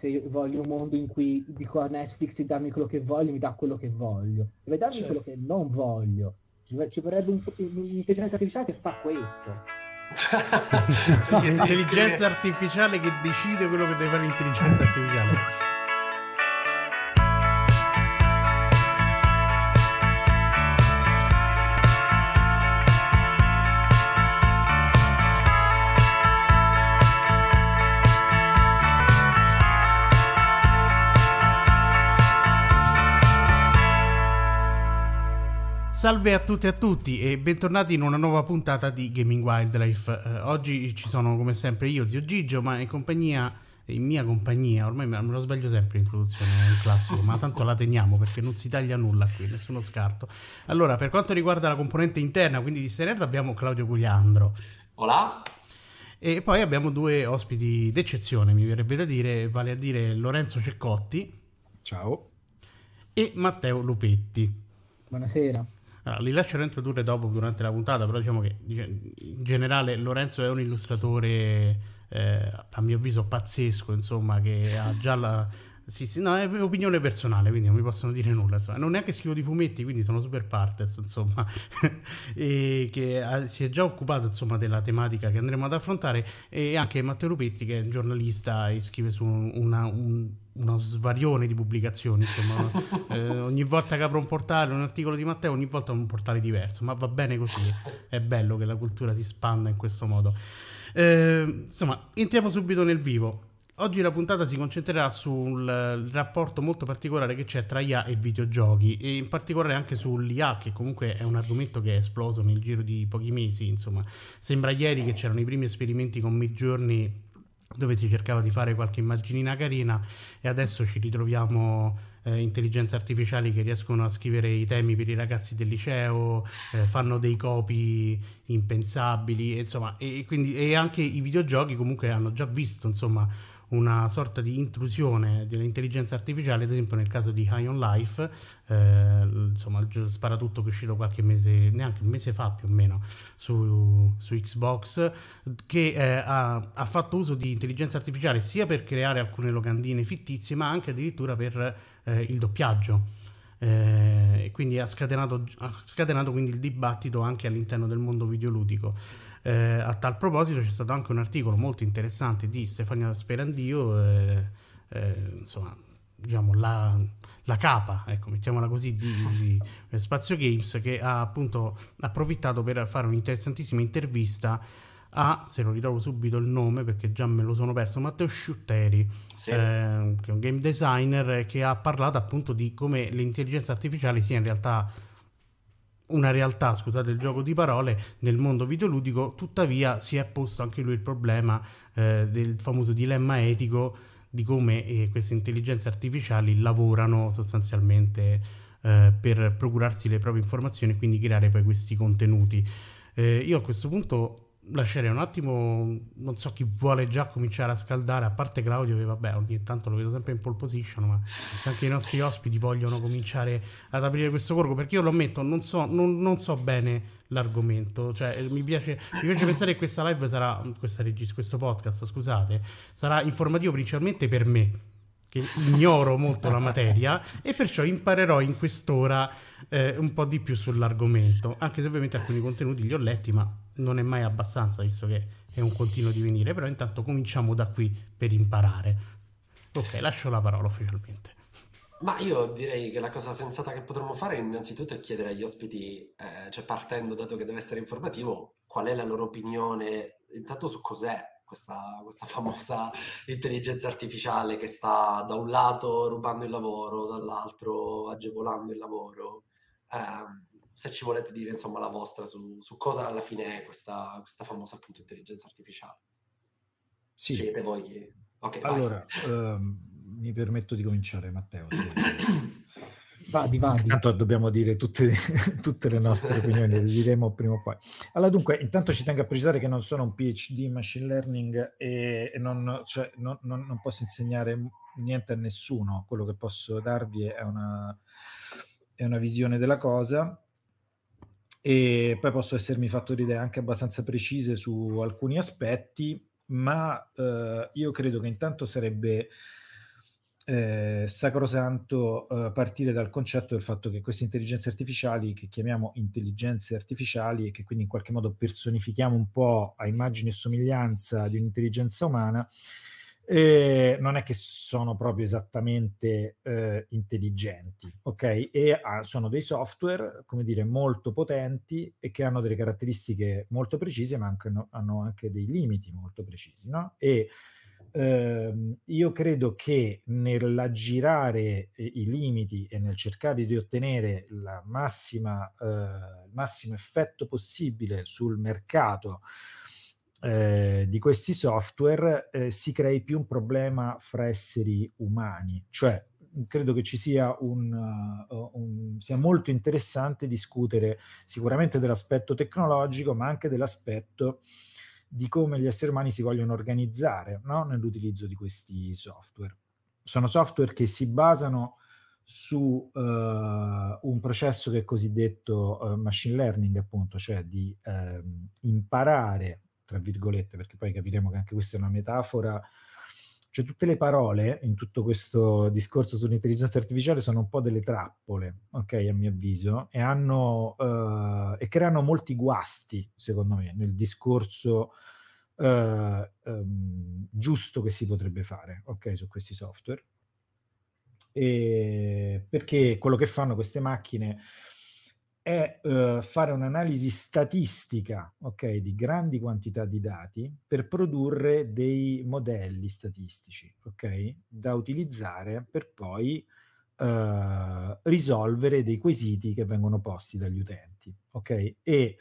Se io voglio un mondo in cui dico a Netflix di darmi quello che voglio, mi dà quello che voglio. Deve darmi Certo. quello che non voglio. Ci, ci vorrebbe un- un'intelligenza artificiale che fa questo. No, Devi intelligenza scrivere- artificiale che decide quello che deve fare l'intelligenza artificiale. Salve a tutti e a tutti e bentornati in una nuova puntata di Gaming Wildlife. Eh, oggi ci sono come sempre io, Dio Gigio, ma in compagnia, in mia compagnia, ormai me lo sbaglio sempre l'introduzione, è un classico, ma tanto la teniamo perché non si taglia nulla qui, nessuno scarto. Allora, per quanto riguarda la componente interna, quindi di Stenerd, abbiamo Claudio Gugliandro Hola? e poi abbiamo due ospiti d'eccezione, mi verrebbe da dire, vale a dire Lorenzo Ceccotti Ciao. e Matteo Lupetti. Buonasera. Allora, li lascerò introdurre dopo durante la puntata, però diciamo che in generale Lorenzo è un illustratore, eh, a mio avviso, pazzesco, insomma, che ha già la... Sì, sì, no, è opinione personale, quindi non mi possono dire nulla, insomma. Non neanche scrivo di fumetti, quindi sono super partes, insomma. e che ha- si è già occupato, insomma, della tematica che andremo ad affrontare e anche Matteo Lupetti, che è un giornalista e scrive su una- un- uno svarione di pubblicazioni, insomma. Eh, ogni volta che apro un portale, un articolo di Matteo, ogni volta un portale diverso, ma va bene così, è bello che la cultura si spanda in questo modo. Eh, insomma, entriamo subito nel vivo. Oggi la puntata si concentrerà sul eh, rapporto molto particolare che c'è tra IA e videogiochi e in particolare anche sull'IA che comunque è un argomento che è esploso nel giro di pochi mesi, insomma. Sembra ieri che c'erano i primi esperimenti con Midjourney dove si cercava di fare qualche immaginina carina e adesso ci ritroviamo eh, intelligenze artificiali che riescono a scrivere i temi per i ragazzi del liceo, eh, fanno dei copy impensabili, e insomma, e, quindi, e anche i videogiochi comunque hanno già visto, insomma, una sorta di intrusione dell'intelligenza artificiale, ad esempio nel caso di High on Life, eh, insomma, il sparatutto che è uscito qualche mese, neanche un mese fa più o meno, su, su Xbox, che eh, ha, ha fatto uso di intelligenza artificiale sia per creare alcune locandine fittizie, ma anche addirittura per eh, il doppiaggio. Eh, quindi ha scatenato, ha scatenato quindi il dibattito anche all'interno del mondo videoludico. Eh, a tal proposito c'è stato anche un articolo molto interessante di Stefania Sperandio, eh, eh, insomma, diciamo la, la capa, ecco, mettiamola così, di, di, Spazio Games, che ha appunto approfittato per fare un'interessantissima intervista a, se lo ritrovo subito il nome perché già me lo sono perso, Matteo Sciutteri, Sì. eh, che è un game designer eh, che ha parlato appunto di come l'intelligenza artificiale sia in realtà una realtà, scusate il gioco di parole, nel mondo videoludico, tuttavia si è posto anche lui il problema eh, del famoso dilemma etico di come eh, queste intelligenze artificiali lavorano sostanzialmente eh, per procurarsi le proprie informazioni e quindi creare poi questi contenuti. Eh, io a questo punto lascerei un attimo, non so chi vuole già cominciare a scaldare, a parte Claudio che vabbè ogni tanto lo vedo sempre in pole position, ma anche i nostri ospiti vogliono cominciare ad aprire questo corpo, perché io lo ammetto, non so, non, non so bene l'argomento, cioè mi piace, mi piace pensare che questa live sarà, questa regis- questo podcast, scusate, sarà informativo principalmente per me, che ignoro molto la materia e perciò imparerò in quest'ora eh, un po' di più sull'argomento, anche se ovviamente alcuni contenuti li ho letti, ma non è mai abbastanza visto che è un continuo divenire, però intanto cominciamo da qui per imparare. Ok, lascio la parola ufficialmente. Ma io direi che la cosa sensata che potremmo fare innanzitutto è chiedere agli ospiti, eh, cioè partendo dato che deve essere informativo, qual è la loro opinione intanto su cos'è questa, questa famosa intelligenza artificiale che sta da un lato rubando il lavoro, dall'altro agevolando il lavoro. Ehm, se ci volete dire insomma la vostra su, su cosa alla fine è questa, questa famosa appunto intelligenza artificiale. Sì, Scegliete voi chi... Ok, vai. allora, ehm, mi permetto di cominciare, Matteo. Vadi, vadi. Intanto dobbiamo dire tutte, tutte le nostre opinioni, le diremo prima o poi. Allora, dunque, intanto ci tengo a precisare che non sono un PhD in machine learning e non, cioè, non, non, non posso insegnare niente a nessuno. Quello che posso darvi è una, è una visione della cosa e poi posso essermi fatto idee anche abbastanza precise su alcuni aspetti, ma eh, io credo che intanto sarebbe eh, sacrosanto eh, partire dal concetto del fatto che queste intelligenze artificiali, che chiamiamo intelligenze artificiali e che quindi in qualche modo personifichiamo un po' a immagine e somiglianza di un'intelligenza umana, eh, non è che sono proprio esattamente eh, intelligenti, ok? E ah, sono dei software, come dire, molto potenti e che hanno delle caratteristiche molto precise, ma anche, no, hanno anche dei limiti molto precisi, no? E Ehm, io credo che nell'aggirare eh, i limiti e nel cercare di ottenere massima, eh, il massimo effetto possibile sul mercato eh, di questi software eh, si crei più un problema fra esseri umani, cioè credo che ci sia un, uh, un, sia molto interessante discutere sicuramente dell'aspetto tecnologico, ma anche dell'aspetto di come gli esseri umani si vogliono organizzare no? nell'utilizzo di questi software. Sono software che si basano su uh, un processo che è cosiddetto uh, machine learning, appunto, cioè di uh, imparare, tra virgolette, perché poi capiremo che anche questa è una metafora, cioè tutte le parole in tutto questo discorso sull'intelligenza artificiale sono un po' delle trappole, ok, a mio avviso, e, hanno, uh, e creano molti guasti, secondo me, nel discorso uh, um, giusto che si potrebbe fare, ok, su questi software. E perché quello che fanno queste macchine è uh, fare un'analisi statistica ok, di grandi quantità di dati per produrre dei modelli statistici ok, da utilizzare per poi uh, risolvere dei quesiti che vengono posti dagli utenti. ok, E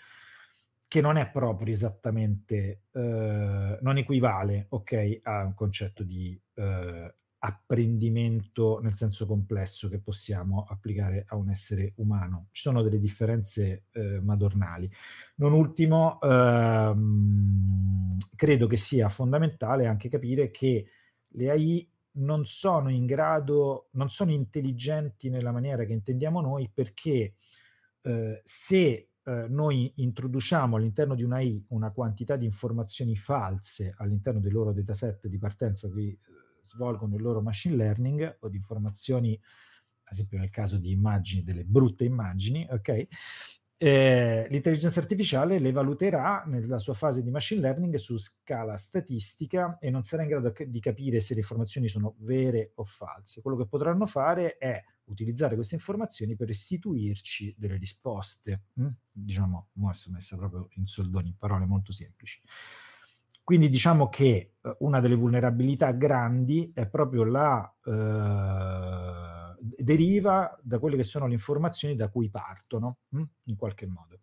che non è proprio esattamente, uh, non equivale ok, a un concetto di apprendimento nel senso complesso che possiamo applicare a un essere umano. Ci sono delle differenze eh, madornali. Non ultimo, ehm, credo che sia fondamentale anche capire che le AI non sono in grado, non sono intelligenti nella maniera che intendiamo noi perché eh, se eh, noi introduciamo all'interno di un'AI una quantità di informazioni false all'interno del loro dataset di partenza, qui svolgono il loro machine learning o di informazioni, ad esempio nel caso di immagini, delle brutte immagini, ok? Eh, l'intelligenza artificiale le valuterà nella sua fase di machine learning su scala statistica e non sarà in grado di capire se le informazioni sono vere o false. Quello che potranno fare è utilizzare queste informazioni per restituirci delle risposte. Mm? Diciamo, adesso messa proprio in soldoni, in parole molto semplici. Quindi diciamo che eh, una delle vulnerabilità grandi è proprio la eh, deriva da quelle che sono le informazioni da cui partono, hm? in qualche modo.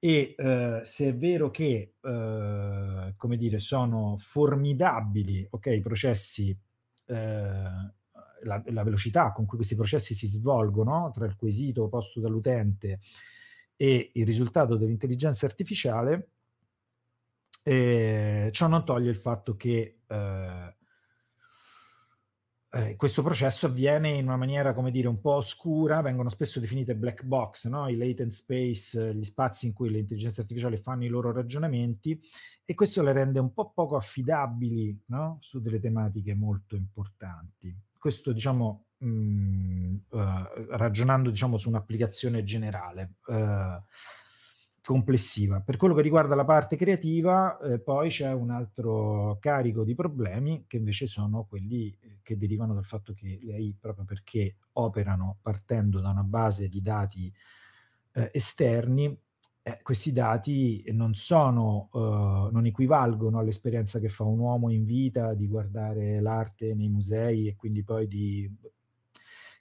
E eh, se è vero che, eh, come dire, sono formidabili, ok, i processi, eh, la, la, velocità con cui questi processi si svolgono tra il quesito posto dall'utente e il risultato dell'intelligenza artificiale, eh, ciò non toglie il fatto che eh, eh, questo processo avviene in una maniera, come dire, un po' oscura, vengono spesso definite black box, no? i latent space, gli spazi in cui le intelligenze artificiali fanno i loro ragionamenti, e questo le rende un po' poco affidabili no? su delle tematiche molto importanti. Questo, diciamo, mh, mm, uh, ragionando diciamo, su un'applicazione generale. Uh, complessiva. Per quello che riguarda la parte creativa, eh, poi c'è un altro carico di problemi che invece sono quelli eh, che derivano dal fatto che le AI, proprio perché operano partendo da una base di dati eh, esterni, eh, questi dati non sono, uh, non equivalgono all'esperienza che fa un uomo in vita di guardare l'arte nei musei e quindi poi di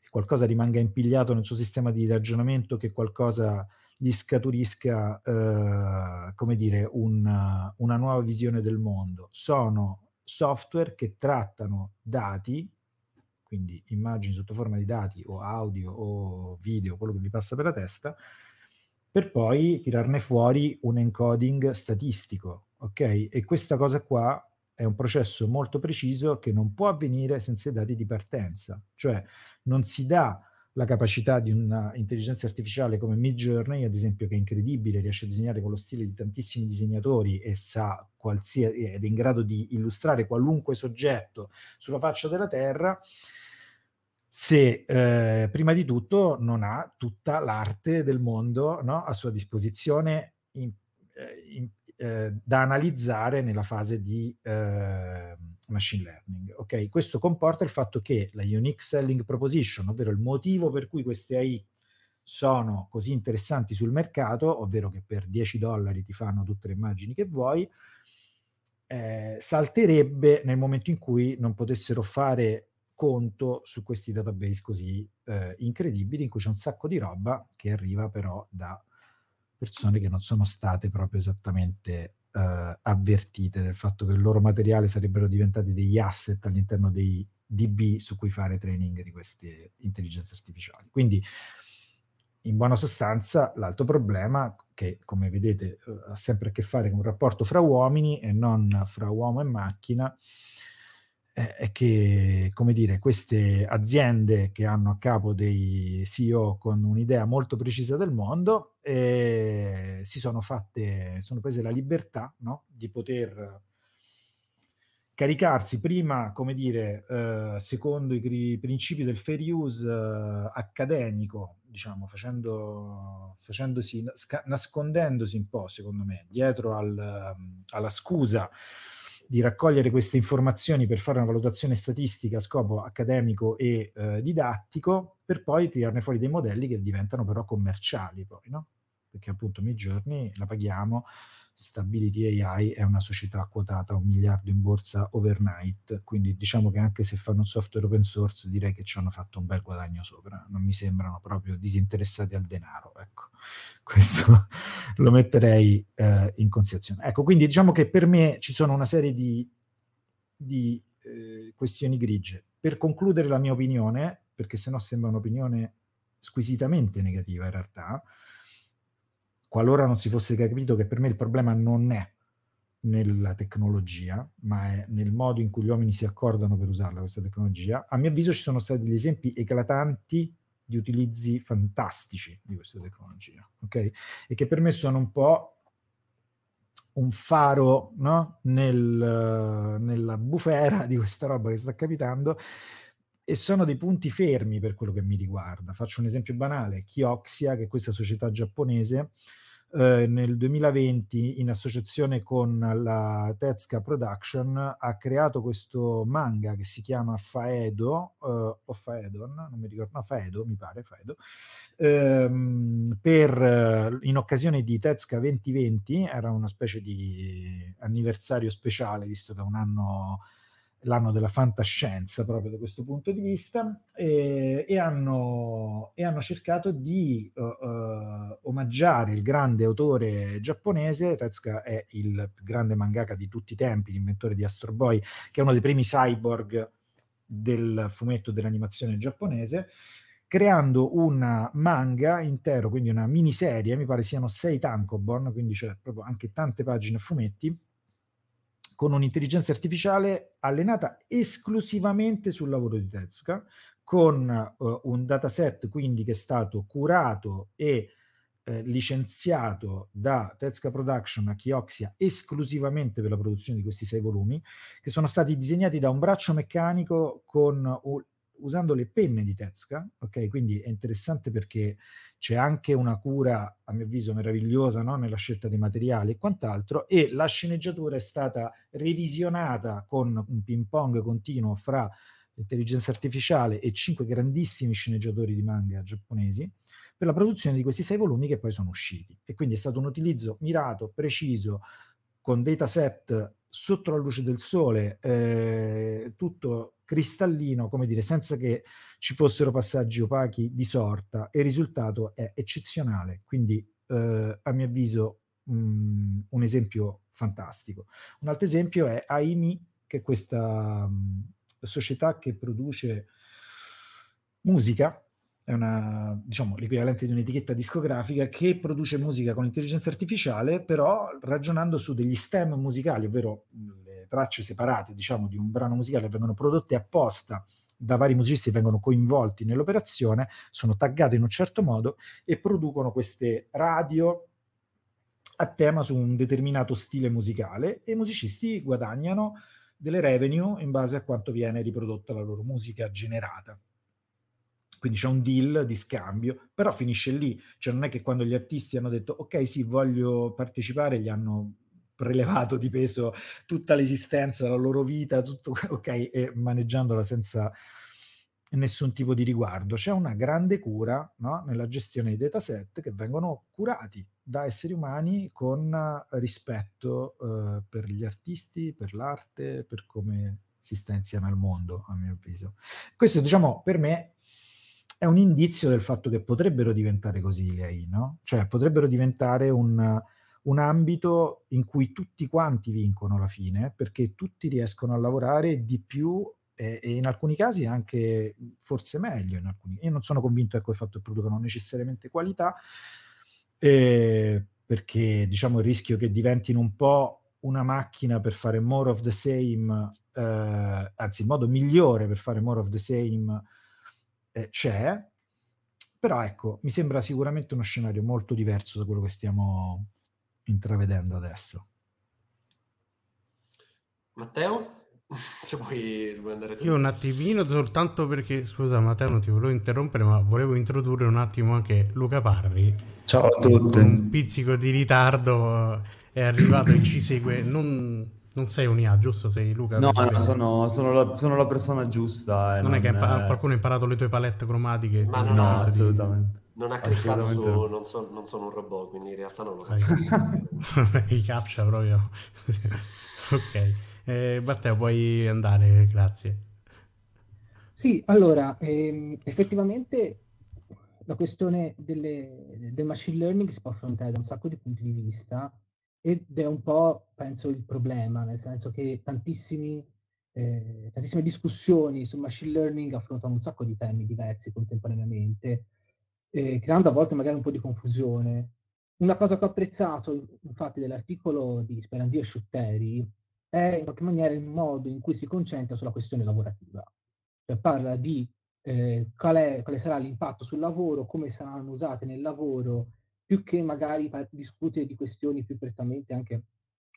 che qualcosa rimanga impigliato nel suo sistema di ragionamento, che qualcosa gli scaturisca, eh, come dire, una, una nuova visione del mondo. Sono software che trattano dati quindi immagini sotto forma di dati o audio o video, quello che vi passa per la testa, per poi tirarne fuori un encoding statistico, ok? E questa cosa qua è un processo molto preciso che non può avvenire senza i dati di partenza, cioè non si dà la capacità di un'intelligenza artificiale come Midjourney, ad esempio, che è incredibile, riesce a disegnare con lo stile di tantissimi disegnatori e sa qualsiasi, ed è in grado di illustrare qualunque soggetto sulla faccia della Terra, se eh, prima di tutto non ha tutta l'arte del mondo no, a sua disposizione in, eh, in, eh, da analizzare nella fase di eh, machine learning. Okay? Questo comporta il fatto che la unique selling proposition, ovvero il motivo per cui queste AI sono così interessanti sul mercato, ovvero che per 10 dollari ti fanno tutte le immagini che vuoi, eh, salterebbe nel momento in cui non potessero fare conto su questi database così eh, incredibili in cui c'è un sacco di roba che arriva però da persone che non sono state proprio esattamente uh, avvertite del fatto che il loro materiale sarebbero diventati degli asset all'interno dei DB su cui fare training di queste intelligenze artificiali. Quindi, in buona sostanza, l'altro problema, che come vedete uh, ha sempre a che fare con un rapporto fra uomini e non fra uomo e macchina, è che, come dire, queste aziende che hanno a capo dei CEO con un'idea molto precisa del mondo eh, si sono fatte, sono prese la libertà no? di poter caricarsi prima, come dire, eh, secondo i principi del fair use eh, accademico, diciamo, facendo, facendosi, nascondendosi un po', secondo me, dietro al, alla scusa di raccogliere queste informazioni per fare una valutazione statistica a scopo accademico e eh, didattico, per poi tirarne fuori dei modelli che diventano però commerciali poi, no? Perché appunto Midjourney la paghiamo Stability AI è una società quotata a un miliardo in borsa overnight, quindi diciamo che anche se fanno un software open source direi che ci hanno fatto un bel guadagno sopra, non mi sembrano proprio disinteressati al denaro, ecco, questo lo metterei eh, in considerazione. Ecco, quindi diciamo che per me ci sono una serie di, di eh, questioni grigie. Per concludere la mia opinione, perché sennò sembra un'opinione squisitamente negativa in realtà, qualora non si fosse capito che per me il problema non è nella tecnologia, ma è nel modo in cui gli uomini si accordano per usarla questa tecnologia, a mio avviso ci sono stati degli esempi eclatanti di utilizzi fantastici di questa tecnologia, ok? E che per me sono un po' un faro no? Nel, nella bufera di questa roba che sta capitando e sono dei punti fermi per quello che mi riguarda. Faccio un esempio banale, Kioxia, che è questa società giapponese, eh, nel 2020 in associazione con la Tezca Production ha creato questo manga che si chiama Faedo eh, o Faedon, non mi ricordo, no Faedo mi pare, Faedo, ehm, per, in occasione di Tezca 2020, era una specie di anniversario speciale visto che è un anno l'anno della fantascienza proprio da questo punto di vista e, e, hanno, e hanno, cercato di uh, uh, omaggiare il grande autore giapponese, Tezuka è il più grande mangaka di tutti i tempi, l'inventore di Astro Boy, che è uno dei primi cyborg del fumetto dell'animazione giapponese, creando un manga intero, quindi una miniserie, mi pare siano sei tankobon, quindi c'è proprio anche tante pagine a fumetti, con un'intelligenza artificiale allenata esclusivamente sul lavoro di Tezuka, con uh, un dataset quindi che è stato curato e eh, licenziato da Tezuka Production a Chioxia esclusivamente per la produzione di questi sei volumi, che sono stati disegnati da un braccio meccanico con, uh, usando le penne di Tezuka, ok? Quindi è interessante perché c'è anche una cura, a mio avviso, meravigliosa no? nella scelta dei materiali e quant'altro, e la sceneggiatura è stata revisionata con un ping pong continuo fra l'intelligenza artificiale e cinque grandissimi sceneggiatori di manga giapponesi per la produzione di questi sei volumi che poi sono usciti. E quindi è stato un utilizzo mirato, preciso, con dataset sotto la luce del sole, eh, tutto cristallino, come dire, senza che ci fossero passaggi opachi di sorta e il risultato è eccezionale. Quindi, eh, a mio avviso, mh, mm, un esempio fantastico. Un altro esempio è AIMI, che è questa mh, società che produce musica, è una, diciamo, l'equivalente di un'etichetta discografica che produce musica con intelligenza artificiale, però ragionando su degli stem musicali, ovvero le tracce separate, diciamo, di un brano musicale che vengono prodotte apposta da vari musicisti vengono coinvolti nell'operazione, sono taggate in un certo modo e producono queste radio a tema su un determinato stile musicale e i musicisti guadagnano delle revenue in base a quanto viene riprodotta la loro musica generata. Quindi c'è un deal di scambio, però finisce lì, cioè non è che quando gli artisti hanno detto ok sì voglio partecipare, gli hanno prelevato di peso tutta l'esistenza, la loro vita, tutto ok, e maneggiandola senza nessun tipo di riguardo. C'è una grande cura no, nella gestione dei dataset che vengono curati da esseri umani con rispetto eh, per gli artisti, per l'arte, per come si sta insieme al mondo, a mio avviso. Questo, diciamo, per me è un indizio del fatto che potrebbero diventare così le AI, no? Cioè potrebbero diventare un, un ambito in cui tutti quanti vincono alla fine, perché tutti riescono a lavorare di più e, e in alcuni casi anche forse meglio. Alcuni. Io non sono convinto ecco, del fatto che producano necessariamente qualità, eh, perché diciamo il rischio che diventino un po' una macchina per fare more of the same, eh, anzi il modo migliore per fare more of the same eh, c'è, però ecco, mi sembra sicuramente uno scenario molto diverso da quello che stiamo intravedendo adesso. Matteo? Se vuoi, vuoi, andare tu. Io un attimino, soltanto perché, scusa Matteo, non ti volevo interrompere, ma volevo introdurre un attimo anche Luca Parri. Ciao a tutti. Con un pizzico di ritardo è arrivato e ci segue. Non, non sei un IA, giusto? Sei Luca? No, no sono, sono, la, sono, la, persona giusta. Non, non, è che è... qualcuno ha imparato le tue palette cromatiche? Ma no, no assolutamente. Di... Non ha cliccato su non, so, non, sono un robot, quindi in realtà non lo so. I captcha proprio. ok. Eh, Matteo, puoi andare, grazie. Sì, allora, ehm, effettivamente la questione delle, del machine learning si può affrontare da un sacco di punti di vista ed è un po', penso, il problema, nel senso che tantissimi, eh, tantissime discussioni sul machine learning affrontano un sacco di temi diversi contemporaneamente, eh, creando a volte magari un po' di confusione. Una cosa che ho apprezzato, infatti, dell'articolo di Sperandio e Sciutteri è in qualche maniera il modo in cui si concentra sulla questione lavorativa. Cioè parla di eh, qual è, quale sarà l'impatto sul lavoro, come saranno usate nel lavoro, più che magari discutere di questioni più prettamente anche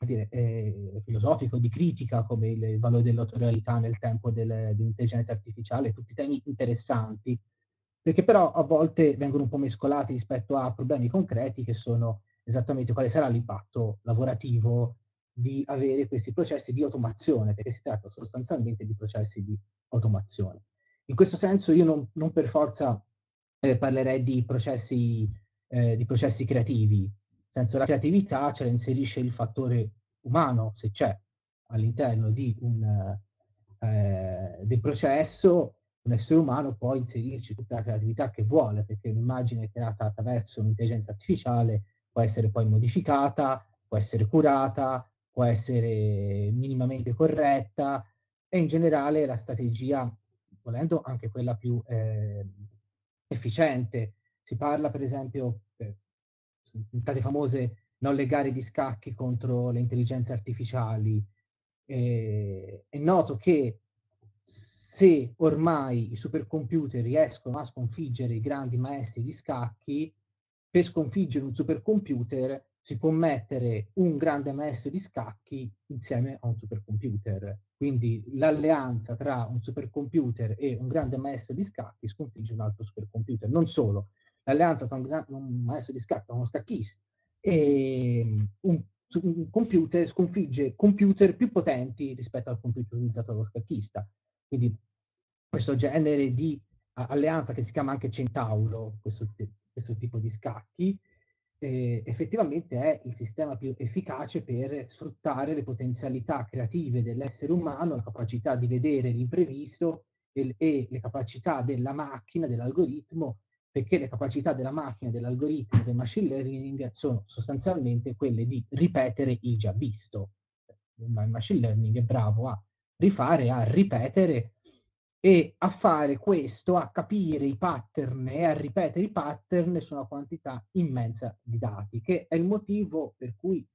dire, eh, filosofico, di critica, come il, il valore dell'autorialità nel tempo del, dell'intelligenza artificiale, tutti temi interessanti, perché però a volte vengono un po' mescolati rispetto a problemi concreti che sono esattamente quale sarà l'impatto lavorativo di avere questi processi di automazione, perché si tratta sostanzialmente di processi di automazione. In questo senso io non, non per forza eh, parlerei di processi, eh, di processi creativi, nel senso la creatività ce la inserisce il fattore umano, se c'è all'interno di un, eh, del processo, un essere umano può inserirci tutta la creatività che vuole, perché un'immagine creata attraverso un'intelligenza artificiale può essere poi modificata, può essere curata, può essere minimamente corretta e in generale la strategia, volendo anche quella più eh, efficiente. Si parla per esempio, eh, state famose non le gare di scacchi contro le intelligenze artificiali. Eh, è noto che se ormai i supercomputer riescono a sconfiggere i grandi maestri di scacchi, per sconfiggere un supercomputer si può mettere un grande maestro di scacchi insieme a un supercomputer. Quindi l'alleanza tra un supercomputer e un grande maestro di scacchi sconfigge un altro supercomputer. Non solo, l'alleanza tra un, un maestro di scacchi e uno scacchista e un, un, computer sconfigge computer più potenti rispetto al computer utilizzato dallo scacchista. Quindi questo genere di alleanza che si chiama anche Centauro, questo, questo tipo di scacchi, eh, effettivamente è il sistema più efficace per sfruttare le potenzialità creative dell'essere umano, la capacità di vedere l'imprevisto e, e le capacità della macchina, dell'algoritmo, perché le capacità della macchina, dell'algoritmo, del machine learning sono sostanzialmente quelle di ripetere il già visto. Il machine learning è bravo a rifare, a ripetere e a fare questo, a capire i pattern e a ripetere i pattern su una quantità immensa di dati, che è il motivo per cui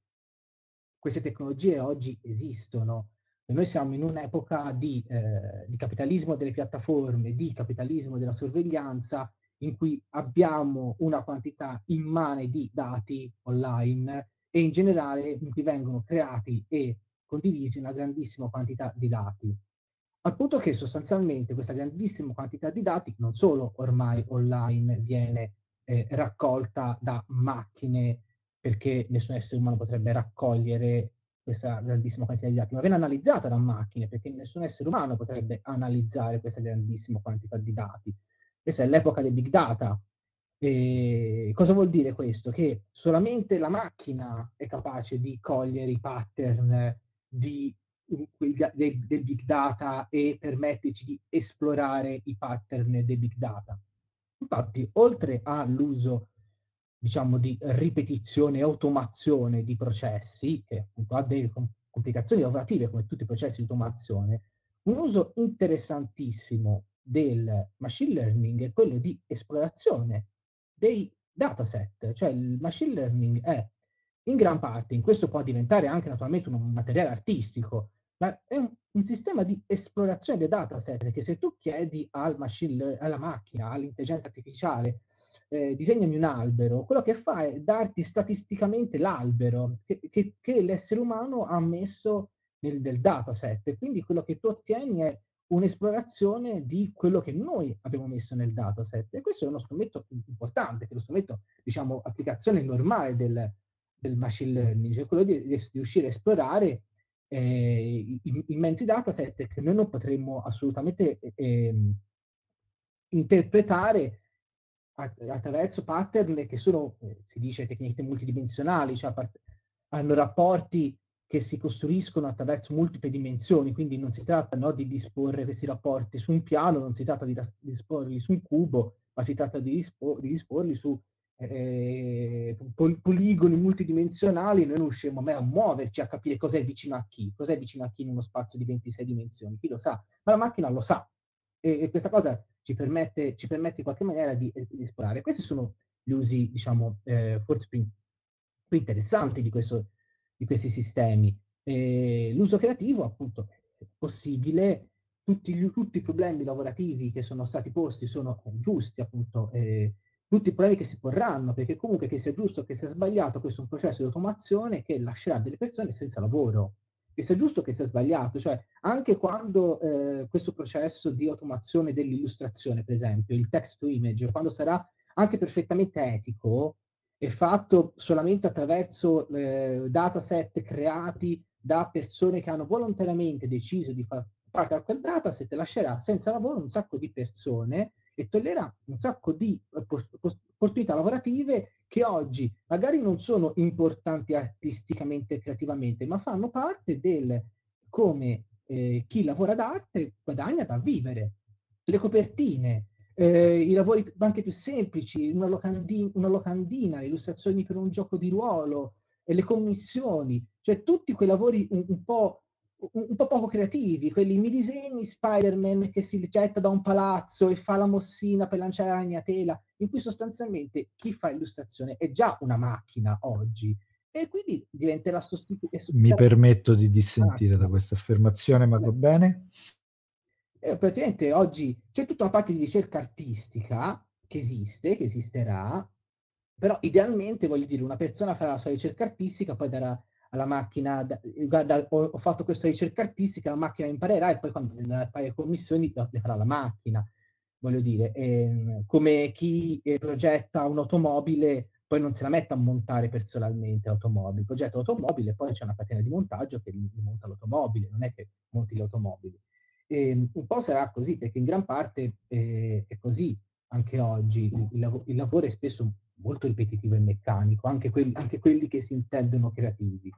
queste tecnologie oggi esistono. E noi siamo in un'epoca di, eh, di capitalismo delle piattaforme, di capitalismo della sorveglianza, in cui abbiamo una quantità immane di dati online e in generale in cui vengono creati e condivisi una grandissima quantità di dati. Al punto che sostanzialmente questa grandissima quantità di dati non solo ormai online viene eh, raccolta da macchine perché nessun essere umano potrebbe raccogliere questa grandissima quantità di dati, ma viene analizzata da macchine perché nessun essere umano potrebbe analizzare questa grandissima quantità di dati. Questa è l'epoca del big data. E cosa vuol dire questo? Che solamente la macchina è capace di cogliere i pattern di, del, del big data e permetterci di esplorare i pattern del big data. Infatti, oltre all'uso diciamo, di ripetizione e automazione di processi, che appunto ha delle complicazioni lavorative come tutti i processi di automazione, un uso interessantissimo del machine learning è quello di esplorazione dei dataset, cioè il machine learning è in gran parte, in questo può diventare anche naturalmente un materiale artistico, ma è un, un sistema di esplorazione dei dataset, perché se tu chiedi al machine, alla macchina, all'intelligenza artificiale, eh, disegnami un albero, quello che fa è darti statisticamente l'albero che, che, che l'essere umano ha messo nel, nel dataset. Quindi quello che tu ottieni è un'esplorazione di quello che noi abbiamo messo nel dataset. E questo è uno strumento importante, che è lo strumento, diciamo, applicazione normale del, del machine learning, cioè quello di, di riuscire a esplorare eh, immensi dataset che noi non potremmo assolutamente eh, interpretare attraverso pattern che sono, eh, si dice, tecnicamente multidimensionali, cioè hanno rapporti che si costruiscono attraverso multiple dimensioni, quindi non si tratta no, di disporre questi rapporti su un piano, non si tratta di disporli su un cubo, ma si tratta di, dispo- di disporli su eh, pol- poligoni multidimensionali, noi non riusciamo mai a muoverci, a capire cos'è vicino a chi, cos'è vicino a chi in uno spazio di 26 dimensioni, chi lo sa, ma la macchina lo sa. E, e questa cosa ci permette, ci permette in qualche maniera di, di, esplorare. Questi sono gli usi, diciamo, eh, forse più, più interessanti di questo, di questi sistemi. E l'uso creativo, appunto, è possibile, tutti, gli, tutti, i problemi lavorativi che sono stati posti sono giusti, appunto, eh, tutti i problemi che si porranno, perché comunque che sia giusto o che sia sbagliato, questo è un processo di automazione che lascerà delle persone senza lavoro. Che sia giusto o che sia sbagliato, cioè anche quando eh, questo processo di automazione dell'illustrazione, per esempio, il text to image, quando sarà anche perfettamente etico, è fatto solamente attraverso eh, dataset creati da persone che hanno volontariamente deciso di far parte da quel dataset, lascerà senza lavoro un sacco di persone e toglierà un sacco di opportunità lavorative che oggi magari non sono importanti artisticamente e creativamente, ma fanno parte del come eh, chi lavora d'arte guadagna da vivere. Le copertine, eh, i lavori anche più semplici, una, locandina, una locandina, le illustrazioni per un gioco di ruolo, e le commissioni, cioè tutti quei lavori un, un, po', un, po' poco creativi, quelli mi disegni Spider-Man che si getta da un palazzo e fa la mossina per lanciare la ragnatela, in cui sostanzialmente chi fa illustrazione è già una macchina oggi. E quindi diventerà sostituita. Mi permetto di dissentire da questa affermazione, ma va bene. E praticamente oggi c'è tutta una parte di ricerca artistica che esiste, che esisterà, però idealmente voglio dire, una persona farà la sua ricerca artistica, poi darà alla macchina, guarda, ho, ho, fatto questa ricerca artistica, la macchina imparerà e poi quando le fare commissioni le farà la macchina. Voglio dire, eh, come chi eh, progetta un'automobile poi non se la mette a montare personalmente l'automobile, progetta l'automobile, poi c'è una catena di montaggio che monta l'automobile, non è che monti l'automobile. E ehm, un po' sarà così, perché in gran parte eh, è così anche oggi. Il, il, lav- il, lavoro è spesso molto ripetitivo e meccanico, anche quelli, anche quelli che si intendono creativi.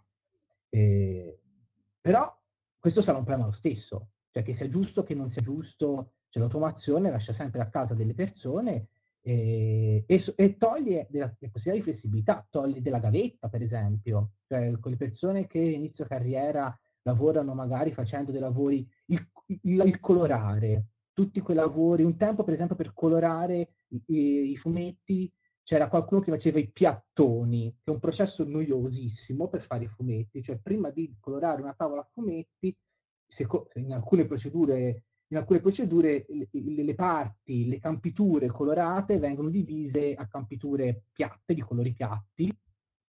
Eh, però questo sarà un problema lo stesso, cioè che sia giusto o che non sia giusto, cioè l'automazione lascia sempre a casa delle persone eh, e, e, toglie della, la possibilità di flessibilità, toglie della gavetta, per esempio, cioè con persone che inizio carriera lavorano magari facendo dei lavori, il, il, il colorare. tutti quei lavori, un tempo per esempio per colorare i, i fumetti c'era qualcuno che faceva i piattoni, che è un processo noiosissimo per fare i fumetti, cioè prima di colorare una tavola a fumetti, se, in alcune procedure in alcune procedure le, le, parti, le campiture colorate vengono divise a campiture piatte, di colori piatti,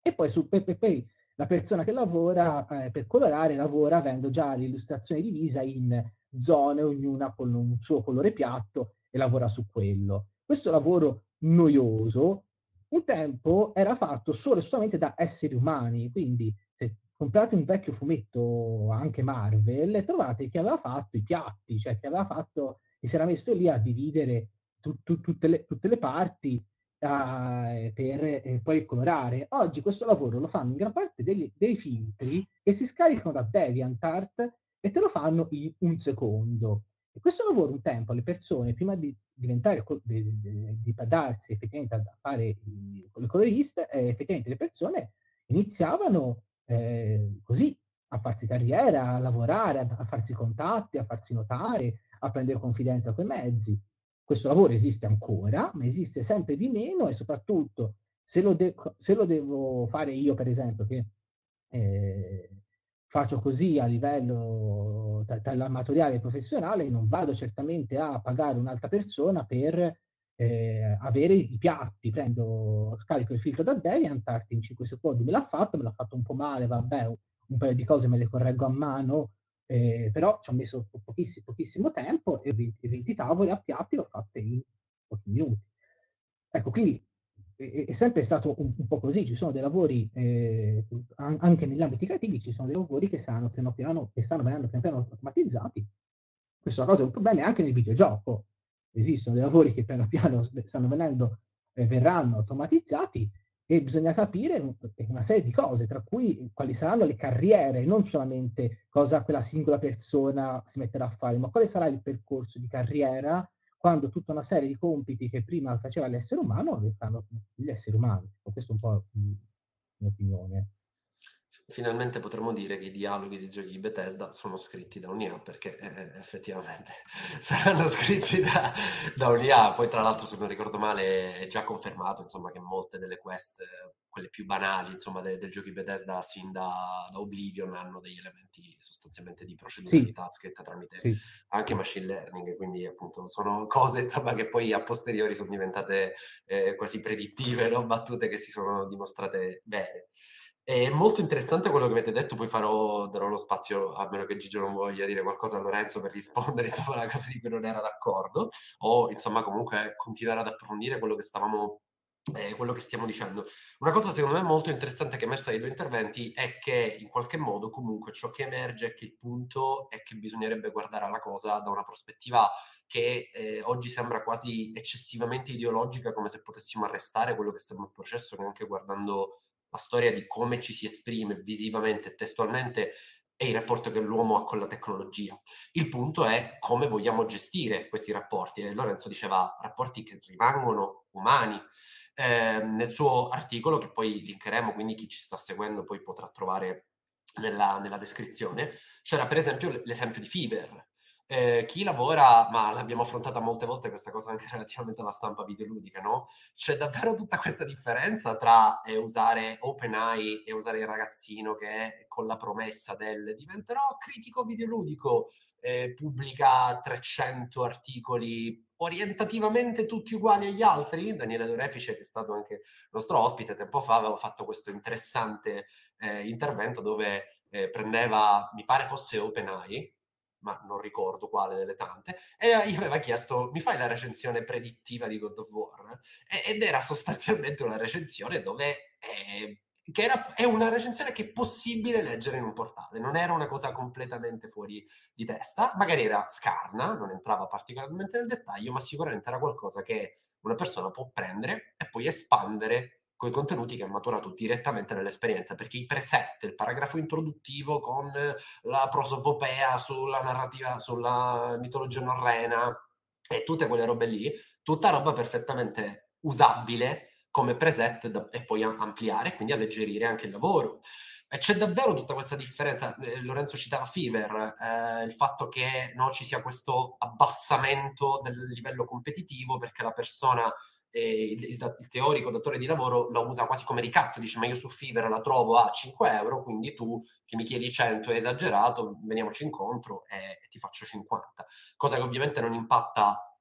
e poi, su, e, poi la persona che lavora eh, per colorare lavora avendo già l'illustrazione divisa in zone, ognuna con un suo colore piatto, e lavora su quello. Questo lavoro noioso un tempo era fatto solo e solamente da esseri umani, quindi se comprate un vecchio fumetto anche Marvel trovate chi aveva fatto i piatti, cioè chi aveva fatto, chi si era messo lì a dividere tu, tu, tutte, le, tutte, le, parti uh, per eh, poi colorare. Oggi questo lavoro lo fanno in gran parte degli, dei filtri che si scaricano da DeviantArt e te lo fanno in un secondo. E questo lavoro un tempo le persone, prima di diventare, di, di, di darsi effettivamente a fare le coloriste, eh, effettivamente le persone iniziavano eh, così a farsi carriera, a lavorare, a, a, farsi contatti, a farsi notare, a prendere confidenza con i mezzi. Questo lavoro esiste ancora, ma esiste sempre di meno e soprattutto se lo, de- se lo devo fare io, per esempio, che eh, faccio così a livello amatoriale professionale, non vado certamente a pagare un'altra persona per eh, avere i piatti, prendo, scarico il filtro da DeviantArt, in 5 secondi me l'ha fatto, me l'ha fatto un po' male, vabbè, un paio di cose me le correggo a mano, eh, però ci ho messo pochissimo, pochissimo tempo e 20, 20 tavole a piatti l'ho fatte in pochi minuti. Ecco, quindi è, è sempre stato un, un, po' così, ci sono dei lavori, eh, anche negli ambiti creativi, ci sono dei lavori che stanno piano piano, che stanno venendo piano piano automatizzati. Questa cosa è un problema anche nel videogioco. Esistono dei lavori che piano piano stanno venendo, eh, verranno automatizzati e bisogna capire una serie di cose, tra cui quali saranno le carriere, non solamente cosa quella singola persona si metterà a fare, ma quale sarà il percorso di carriera quando tutta una serie di compiti che prima faceva l'essere umano li fanno gli esseri umani. Questa è un po' la mia opinione. Finalmente potremmo dire che i dialoghi dei giochi di Bethesda sono scritti da un'IA, perché eh, effettivamente saranno scritti da, da un'IA. Poi, tra l'altro, se non ricordo male, è già confermato insomma, che molte delle quest, quelle più banali insomma, de, del giochi Bethesda, sin da, da, Oblivion, hanno degli elementi sostanzialmente di proceduralità sì. scritta tramite sì. anche machine learning. Quindi, appunto, sono cose insomma, che poi a posteriori sono diventate eh, quasi predittive, no? battute che si sono dimostrate bene. È molto interessante quello che avete detto, poi farò, darò lo spazio, a meno che Gigio non voglia dire qualcosa a Lorenzo per rispondere insomma alla cosa di cui non era d'accordo, o insomma comunque continuare ad approfondire quello che stavamo eh, quello che stiamo dicendo. Una cosa secondo me molto interessante che è emersa dai due interventi è che in qualche modo comunque ciò che emerge è che il punto è che bisognerebbe guardare alla cosa da una prospettiva che eh, oggi sembra quasi eccessivamente ideologica, come se potessimo arrestare quello che sembra un processo che anche guardando la storia di come ci si esprime visivamente e testualmente e il rapporto che l'uomo ha con la tecnologia. Il punto è come vogliamo gestire questi rapporti. E Lorenzo diceva rapporti che rimangono umani. Eh, nel suo articolo, che poi linkeremo, quindi chi ci sta seguendo poi potrà trovare nella, nella descrizione, c'era per esempio l'esempio di Fiber, eh, chi lavora, ma l'abbiamo affrontata molte volte questa cosa anche relativamente alla stampa videoludica, no? C'è davvero tutta questa differenza tra eh, usare OpenAI e usare il ragazzino che con la promessa del diventerò critico videoludico, eh, pubblica 300 articoli orientativamente tutti uguali agli altri. Daniele Dorefice, che è stato anche nostro ospite tempo fa, aveva fatto questo interessante eh, intervento dove eh, prendeva, mi pare fosse OpenAI, ma non ricordo quale delle tante, e gli aveva chiesto, mi fai la recensione predittiva di God of War? Ed era sostanzialmente una recensione dove... Eh, che era, è una recensione che è possibile leggere in un portale, non era una cosa completamente fuori di testa, magari era scarna, non entrava particolarmente nel dettaglio, ma sicuramente era qualcosa che una persona può prendere e poi espandere con contenuti che ha maturato direttamente nell'esperienza, perché i preset, il paragrafo introduttivo con la prosopopea sulla narrativa, sulla mitologia norrena e tutte quelle robe lì, tutta roba perfettamente usabile come preset da, e poi ampliare, quindi alleggerire anche il lavoro. E c'è davvero tutta questa differenza. Eh, Lorenzo citava Fever, eh, il fatto che no, ci sia questo abbassamento del livello competitivo perché la persona, eh, il, il, il, teorico datore di lavoro la usa quasi come ricatto, dice ma io su Fever la trovo a 5 euro, quindi tu che mi chiedi 100 è esagerato, veniamoci incontro e, e ti faccio 50. Cosa che ovviamente non impatta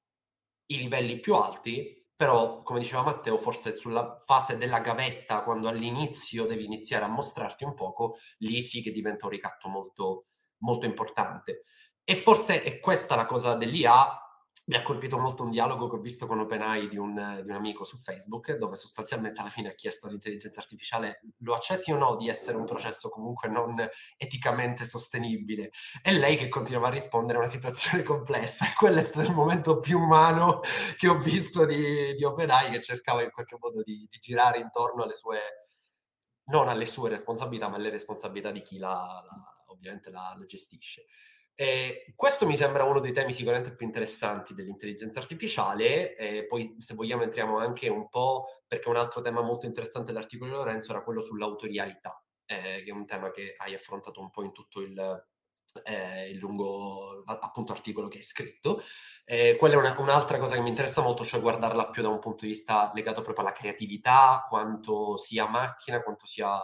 i livelli più alti, però come diceva Matteo forse sulla fase della gavetta quando all'inizio devi iniziare a mostrarti un poco lì sì che diventa un ricatto molto molto importante e forse è questa la cosa dell'IA mi ha colpito molto un dialogo che ho visto con OpenAI di un, di un, amico su Facebook, dove sostanzialmente alla fine ha chiesto all'intelligenza artificiale lo accetti o no di essere un processo comunque non eticamente sostenibile? E lei che continuava a rispondere a una situazione complessa. E quello è stato il momento più umano che ho visto di, di OpenAI, che cercava in qualche modo di, di girare intorno alle sue, non alle sue responsabilità, ma alle responsabilità di chi la, la ovviamente la, la gestisce. Eh, questo mi sembra uno dei temi sicuramente più interessanti dell'intelligenza artificiale, eh, poi se vogliamo entriamo anche un po', perché un altro tema molto interessante dell'articolo di Lorenzo era quello sull'autorialità, eh, che è un tema che hai affrontato un po' in tutto il, eh, il lungo appunto articolo che hai scritto. Eh, quella è una, un'altra cosa che mi interessa molto, cioè guardarla più da un punto di vista legato proprio alla creatività, quanto sia macchina, quanto sia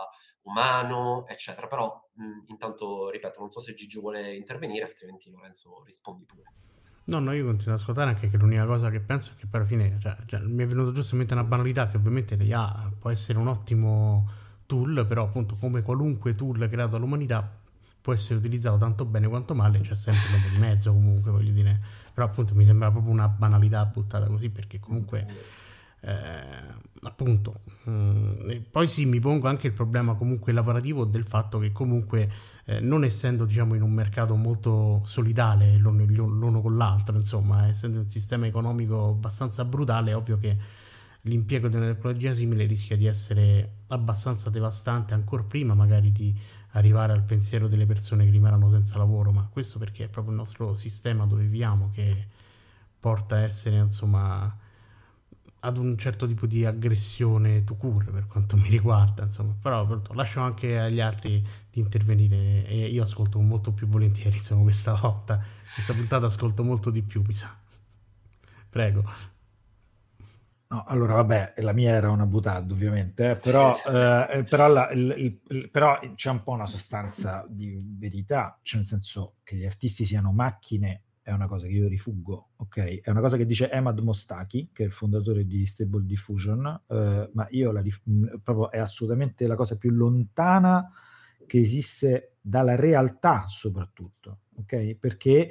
umano, eccetera. Però mh, intanto, ripeto, non so se Gigi vuole intervenire, altrimenti Lorenzo rispondi pure. No, no, io continuo ad ascoltare anche che l'unica cosa che penso è che poi alla fine, cioè, cioè, mi è venuto giusto in mente una banalità che ovviamente l'IA può essere un ottimo tool, però appunto come qualunque tool creato dall'umanità può essere utilizzato tanto bene quanto male, c'è sempre l'uomo di mezzo comunque, voglio dire. Però appunto mi sembra proprio una banalità buttata così perché comunque... Eh, appunto mh, mm, poi sì mi pongo anche il problema comunque lavorativo del fatto che comunque eh, non essendo diciamo in un mercato molto solidale l'uno, l'uno, con l'altro insomma essendo un sistema economico abbastanza brutale è ovvio che l'impiego di una tecnologia simile rischia di essere abbastanza devastante ancora prima magari di arrivare al pensiero delle persone che rimarranno senza lavoro, ma questo perché è proprio il nostro sistema dove viviamo che porta a essere, insomma, ad un certo tipo di aggressione to cure per quanto mi riguarda, insomma. Però pronto, lascio anche agli altri di intervenire e io ascolto molto più volentieri, insomma, questa volta. Questa puntata ascolto molto di più, mi sa. Prego. No, allora vabbè, la mia era una butad ovviamente, eh, però, eh, però, la, il, il, però, c'è un po' una sostanza di verità, cioè nel senso che gli artisti siano macchine è una cosa che io rifuggo, ok? È una cosa che dice Emad Mostaki, che è il fondatore di Stable Diffusion, eh, ma io la rif- proprio è assolutamente la cosa più lontana che esiste dalla realtà soprattutto, ok? Perché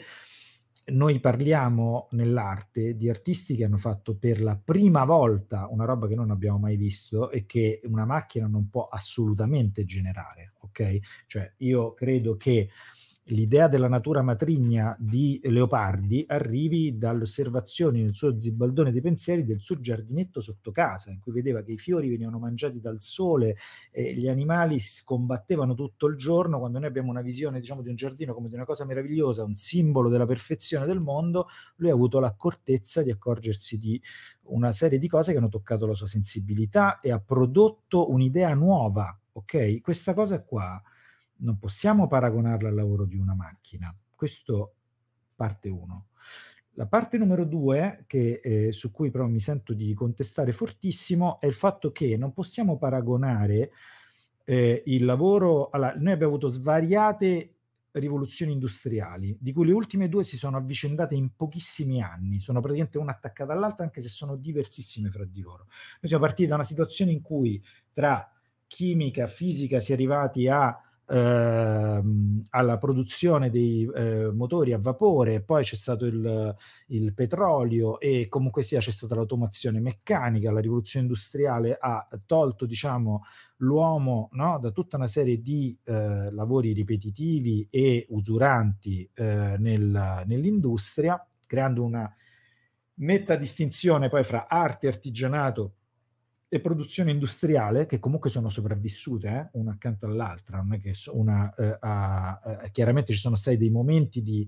noi parliamo nell'arte di artisti che hanno fatto per la prima volta una roba che non abbiamo mai visto e che una macchina non può assolutamente generare, ok? Cioè io credo che l'idea della natura matrigna di Leopardi arrivi dalle osservazioni nel suo zibaldone dei pensieri del suo giardinetto sotto casa, in cui vedeva che i fiori venivano mangiati dal sole e gli animali si combattevano tutto il giorno. Quando noi abbiamo una visione diciamo, di un giardino come di una cosa meravigliosa, un simbolo della perfezione del mondo, lui ha avuto l'accortezza di accorgersi di una serie di cose che hanno toccato la sua sensibilità e ha prodotto un'idea nuova. Ok, questa cosa qua non possiamo paragonarla al lavoro di una macchina. Questo parte uno. La parte numero due, che, eh, su cui però mi sento di contestare fortissimo, è il fatto che non possiamo paragonare eh, il lavoro. Allora, noi abbiamo avuto svariate rivoluzioni industriali, di cui le ultime due si sono avvicendate in pochissimi anni, sono praticamente una attaccata all'altra, anche se sono diversissime fra di loro. Noi siamo partiti da una situazione in cui tra chimica, fisica si è arrivati a ehm, alla produzione dei eh, motori a vapore, poi c'è stato il, il, petrolio e comunque sia c'è stata l'automazione meccanica, la rivoluzione industriale ha tolto diciamo, l'uomo no, da tutta una serie di eh, lavori ripetitivi e usuranti eh, nel, nell'industria, creando una netta distinzione poi fra arte e artigianato e produzione industriale, che comunque sono sopravvissute eh, una accanto all'altra, non è che una, eh, ha, eh, chiaramente ci sono stati dei momenti di,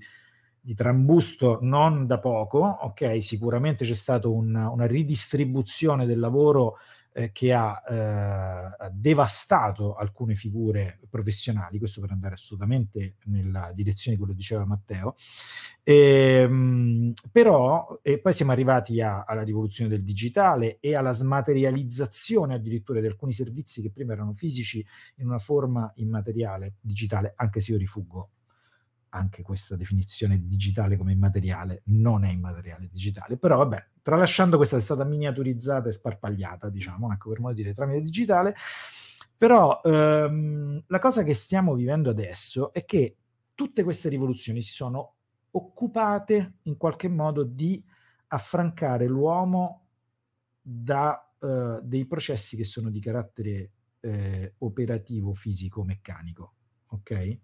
di, trambusto non da poco, ok, sicuramente c'è stata un, una ridistribuzione del lavoro eh, che ha eh, devastato alcune figure professionali, questo per andare assolutamente nella direzione di quello che diceva Matteo, ehm, però e poi siamo arrivati a, alla rivoluzione del digitale e alla smaterializzazione addirittura di alcuni servizi che prima erano fisici in una forma immateriale, digitale, anche se io rifuggo anche questa definizione digitale come immateriale non è immateriale digitale, però vabbè, tralasciando questa è stata miniaturizzata e sparpagliata, diciamo, ecco per modo di dire, tramite digitale, però ehm, la cosa che stiamo vivendo adesso è che tutte queste rivoluzioni si sono occupate in qualche modo di affrancare l'uomo da eh, dei processi che sono di carattere eh, operativo, fisico, meccanico, ok?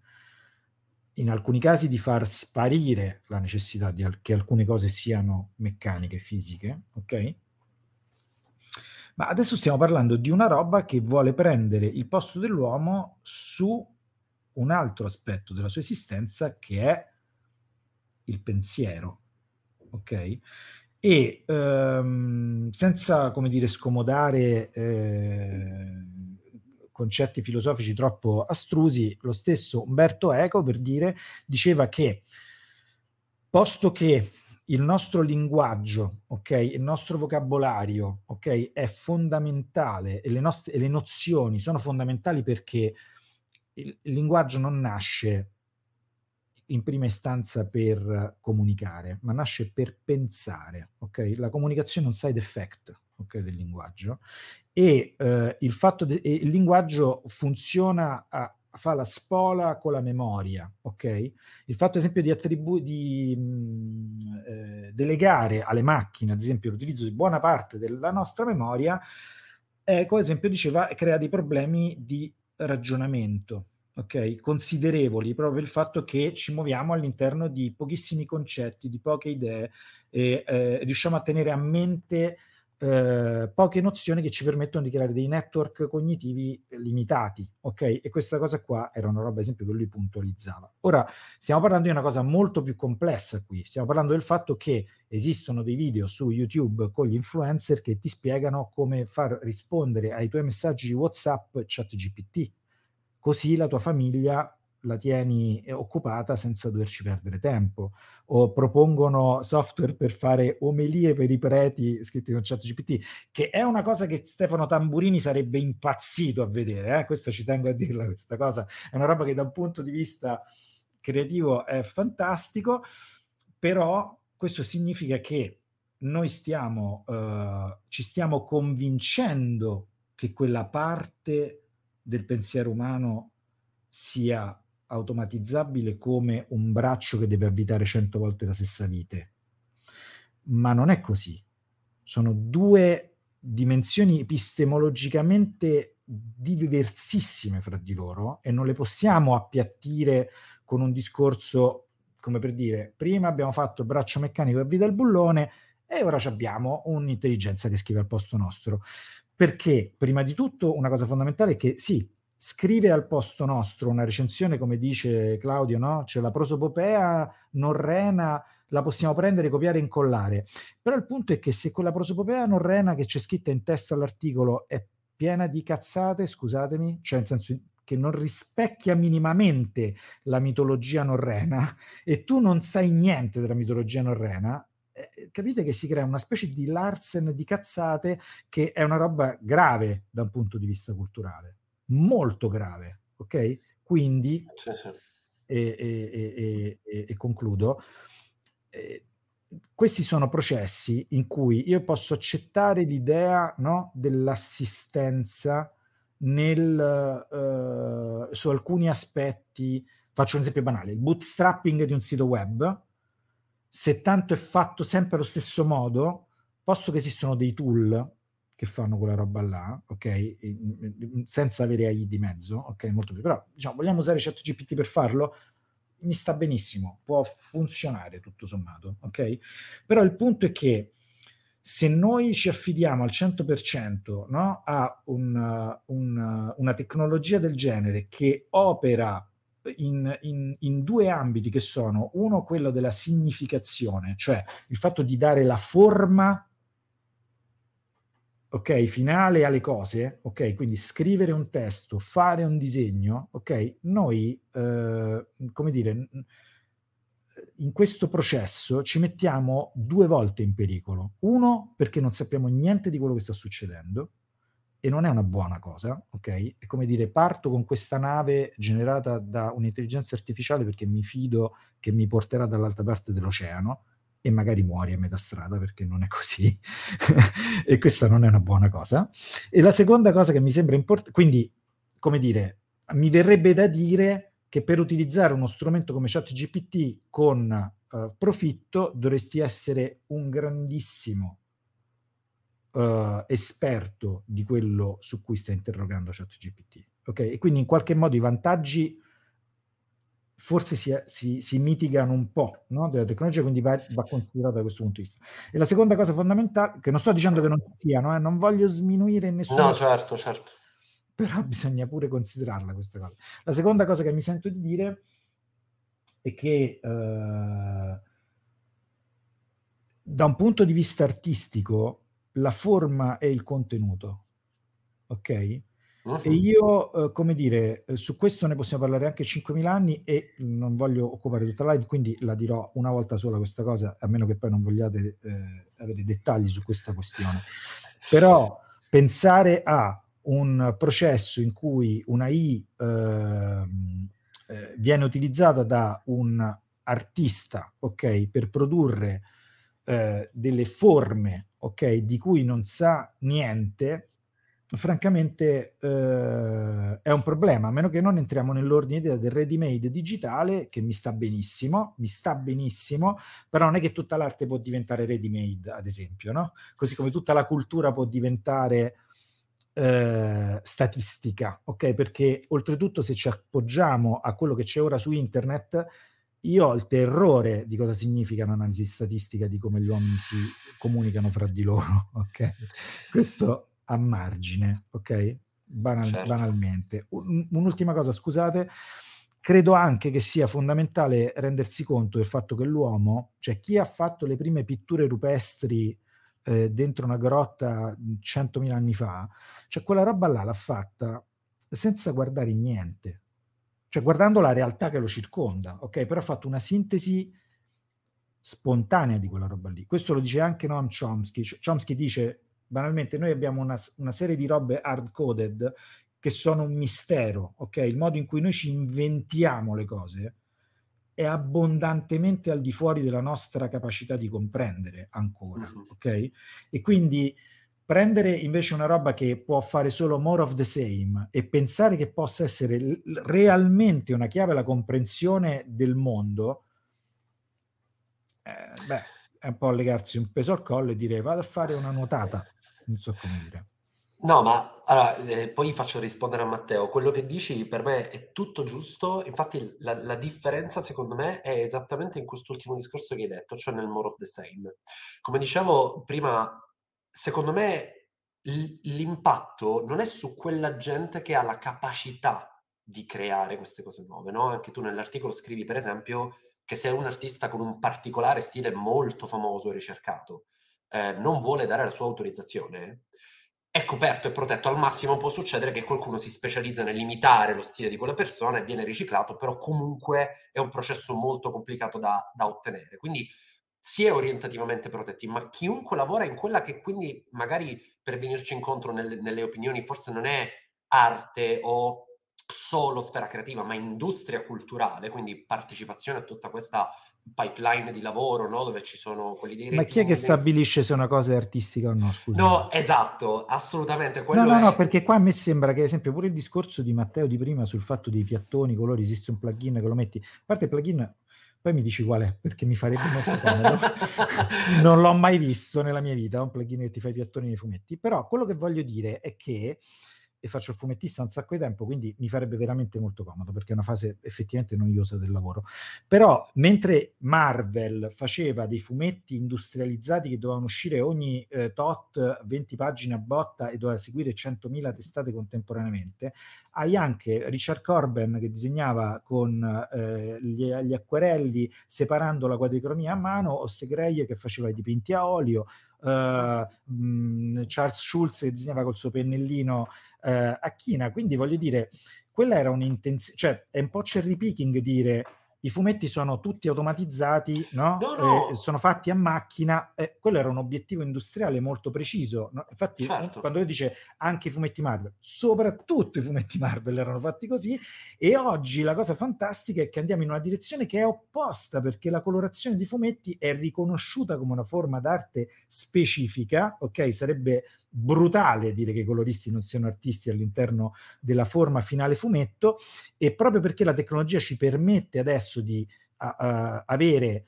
In alcuni casi di far sparire la necessità di che alcune cose siano meccaniche, fisiche, ok? Ma adesso stiamo parlando di una roba che vuole prendere il posto dell'uomo su un altro aspetto della sua esistenza che è il pensiero, ok? E ehm, senza, come dire, scomodare eh, concetti filosofici troppo astrusi, lo stesso Umberto Eco, per dire, diceva che posto che il nostro linguaggio, ok, il nostro vocabolario, ok, è fondamentale e le, nostre, le nozioni sono fondamentali perché il, il linguaggio non nasce in prima istanza per comunicare, ma nasce per pensare, ok? La comunicazione è un side effect, ok, del linguaggio e eh, il fatto de- il linguaggio funziona a, fa la spola con la memoria, ok? Il fatto, ad esempio, di, attribu- di mh, eh, delegare alle macchine, ad esempio, l'utilizzo di buona parte della nostra memoria, ecco, ad esempio, diceva, crea dei problemi di ragionamento, ok? Considerevoli, proprio il fatto che ci muoviamo all'interno di pochissimi concetti, di poche idee, e eh, riusciamo a tenere a mente eh, poche nozioni che ci permettono di creare dei network cognitivi limitati, ok? E questa cosa qua era una roba, ad esempio, che lui puntualizzava. Ora, stiamo parlando di una cosa molto più complessa qui, stiamo parlando del fatto che esistono dei video su YouTube con gli influencer che ti spiegano come far rispondere ai tuoi messaggi WhatsApp chat GPT. Così la tua famiglia la tieni eh, occupata senza doverci perdere tempo. O propongono software per fare omelie per i preti scritti con ChatGPT, che è una cosa che Stefano Tamburini sarebbe impazzito a vedere. Eh? Questo ci tengo a dirla, questa cosa è una roba che da un punto di vista creativo è fantastico, però questo significa che noi stiamo, uh, ci stiamo convincendo che quella parte del pensiero umano sia automatizzabile come un braccio che deve avvitare cento volte la stessa vite. Ma non è così. Sono due dimensioni epistemologicamente diversissime fra di loro e non le possiamo appiattire con un discorso come per dire prima abbiamo fatto braccio meccanico che avvita il bullone e ora abbiamo un'intelligenza che scrive al posto nostro. Perché prima di tutto una cosa fondamentale è che sì, scrive al posto nostro una recensione, come dice Claudio, no? C'è la prosopopea norrena, la possiamo prendere, copiare e incollare. Però il punto è che se quella prosopopea norrena che c'è scritta in testa all'articolo è piena di cazzate, scusatemi, cioè nel senso che non rispecchia minimamente la mitologia norrena e tu non sai niente della mitologia norrena, eh, capite che si crea una specie di Larsen di cazzate che è una roba grave da un punto di vista culturale molto grave, ok? Quindi, sì, sì. E, e, e, e, concludo, eh, questi sono processi in cui io posso accettare l'idea no, dell'assistenza nel, uh, su alcuni aspetti. Faccio un esempio banale: il bootstrapping di un sito web, se tanto è fatto sempre allo stesso modo, posto che esistono dei tool che fanno quella roba là, ok? Senza avere AI di mezzo, ok? Molto più. Però, diciamo, vogliamo usare ChatGPT per farlo? Mi sta benissimo, può funzionare tutto sommato, ok? Però il punto è che se noi ci affidiamo al 100% no, a un, un, una tecnologia del genere che opera in, in, in, due ambiti che sono uno quello della significazione, cioè il fatto di dare la forma ok, finale alle cose, ok, quindi scrivere un testo, fare un disegno, ok, noi, eh, come dire, in questo processo ci mettiamo due volte in pericolo. Uno, perché non sappiamo niente di quello che sta succedendo, e non è una buona cosa, ok? È come dire, parto con questa nave generata da un'intelligenza artificiale perché mi fido che mi porterà dall'altra parte dell'oceano e magari muori a metà strada perché non è così. e questa non è una buona cosa. E la seconda cosa che mi sembra importante, quindi, come dire, mi verrebbe da dire che per utilizzare uno strumento come ChatGPT con uh, profitto dovresti essere un grandissimo uh, esperto di quello su cui sta interrogando ChatGPT. Ok? E quindi in qualche modo i vantaggi forse si, si, si mitigano un po' no? della tecnologia, quindi va, va considerata da questo punto di vista. E la seconda cosa fondamentale, che non sto dicendo che non siano, eh, non voglio sminuire nessuno. No, certo, certo. Però bisogna pure considerarla questa cosa. La seconda cosa che mi sento di dire è che eh, da un punto di vista artistico la forma e il contenuto. Ok? Uh-huh. E io, eh, come dire, eh, su questo ne possiamo parlare anche 5.000 anni e non voglio occupare tutta la live, quindi la dirò una volta sola questa cosa, a meno che poi non vogliate eh, avere dettagli su questa questione. Però pensare a un processo in cui una I ehm, eh, viene utilizzata da un artista, ok, per produrre eh, delle forme ok, di cui non sa niente, francamente eh, è un problema, a meno che non entriamo nell'ordine idea del ready made digitale, che mi sta benissimo, mi sta benissimo, però non è che tutta l'arte può diventare ready made, ad esempio, no? Così come tutta la cultura può diventare eh, statistica, ok? Perché oltretutto se ci appoggiamo a quello che c'è ora su internet, io ho il terrore di cosa significa un'analisi statistica di come gli uomini si comunicano fra di loro, ok? Questo a margine, ok? Banal, certo. Banalmente. Un, un'ultima cosa, scusate, credo anche che sia fondamentale rendersi conto del fatto che l'uomo, cioè chi ha fatto le prime pitture rupestri eh, dentro una grotta 100.000 anni fa, cioè quella roba là l'ha fatta senza guardare niente, cioè guardando la realtà che lo circonda, ok? Però ha fatto una sintesi spontanea di quella roba lì. Questo lo dice anche Noam Chomsky. Chomsky dice, banalmente, noi abbiamo una, una serie di robe hard-coded che sono un mistero, ok? Il modo in cui noi ci inventiamo le cose è abbondantemente al di fuori della nostra capacità di comprendere ancora, uh-huh. ok? E quindi prendere invece una roba che può fare solo more of the same e pensare che possa essere l- realmente una chiave alla comprensione del mondo, eh, beh, è un po' legarsi un peso al collo e dire vado a fare una nuotata, non so come dire. No, ma allora, eh, poi faccio rispondere a Matteo. Quello che dici per me è tutto giusto. Infatti, la, la differenza, secondo me, è esattamente in quest'ultimo discorso che hai detto, cioè nel more of the same. Come dicevo prima, secondo me l'impatto non è su quella gente che ha la capacità di creare queste cose nuove, no? Anche tu nell'articolo scrivi, per esempio, che se un artista con un particolare stile molto famoso e ricercato eh, non vuole dare la sua autorizzazione, è coperto e protetto al massimo, può succedere che qualcuno si specializza nell'imitare lo stile di quella persona e viene riciclato, però comunque è un processo molto complicato da, da ottenere. Quindi si è orientativamente protetti, ma chiunque lavora in quella che quindi magari per venirci incontro nelle, nelle opinioni forse non è arte o solo sfera creativa, ma industria culturale, quindi partecipazione a tutta questa pipeline di lavoro, no? dove ci sono quelli dei Ma chi è che stabilisce se una cosa è artistica o no? Scusa. No, esatto, assolutamente. no, no, è... no, perché qua a me sembra che, ad esempio, pure il discorso di Matteo di prima sul fatto dei piattoni, colori, esiste un plugin che lo metti. A parte il plugin poi mi dici qual è, perché mi farebbe molto comodo. non l'ho mai visto nella mia vita, un plugin che ti fa i piattoni nei fumetti. Però quello che voglio dire è che e faccio il fumettista un sacco di tempo, quindi mi farebbe veramente molto comodo perché è una fase effettivamente noiosa del lavoro. Però mentre Marvel faceva dei fumetti industrializzati che dovevano uscire ogni eh, tot 20 pagine a botta e doveva seguire 100.000 testate contemporaneamente, hai anche Richard Corben che disegnava con eh, gli, gli, acquerelli separando la quadricromia a mano o Segreie che faceva i dipinti a olio eh, mh, Charles Schulz che disegnava col suo pennellino eh, a china, quindi voglio dire, quella era un'intenzione, cioè è un po' cherry picking dire i fumetti sono tutti automatizzati, no? No, no. Eh, sono fatti a macchina, eh, quello era un obiettivo industriale molto preciso. Infatti, Certo. quando lui dice anche i fumetti Marvel, soprattutto i fumetti Marvel erano fatti così, e oggi la cosa fantastica è che andiamo in una direzione che è opposta, perché la colorazione di fumetti è riconosciuta come una forma d'arte specifica, ok? Sarebbe brutale dire che i coloristi non siano artisti all'interno della forma finale fumetto e proprio perché la tecnologia ci permette adesso di a- a- avere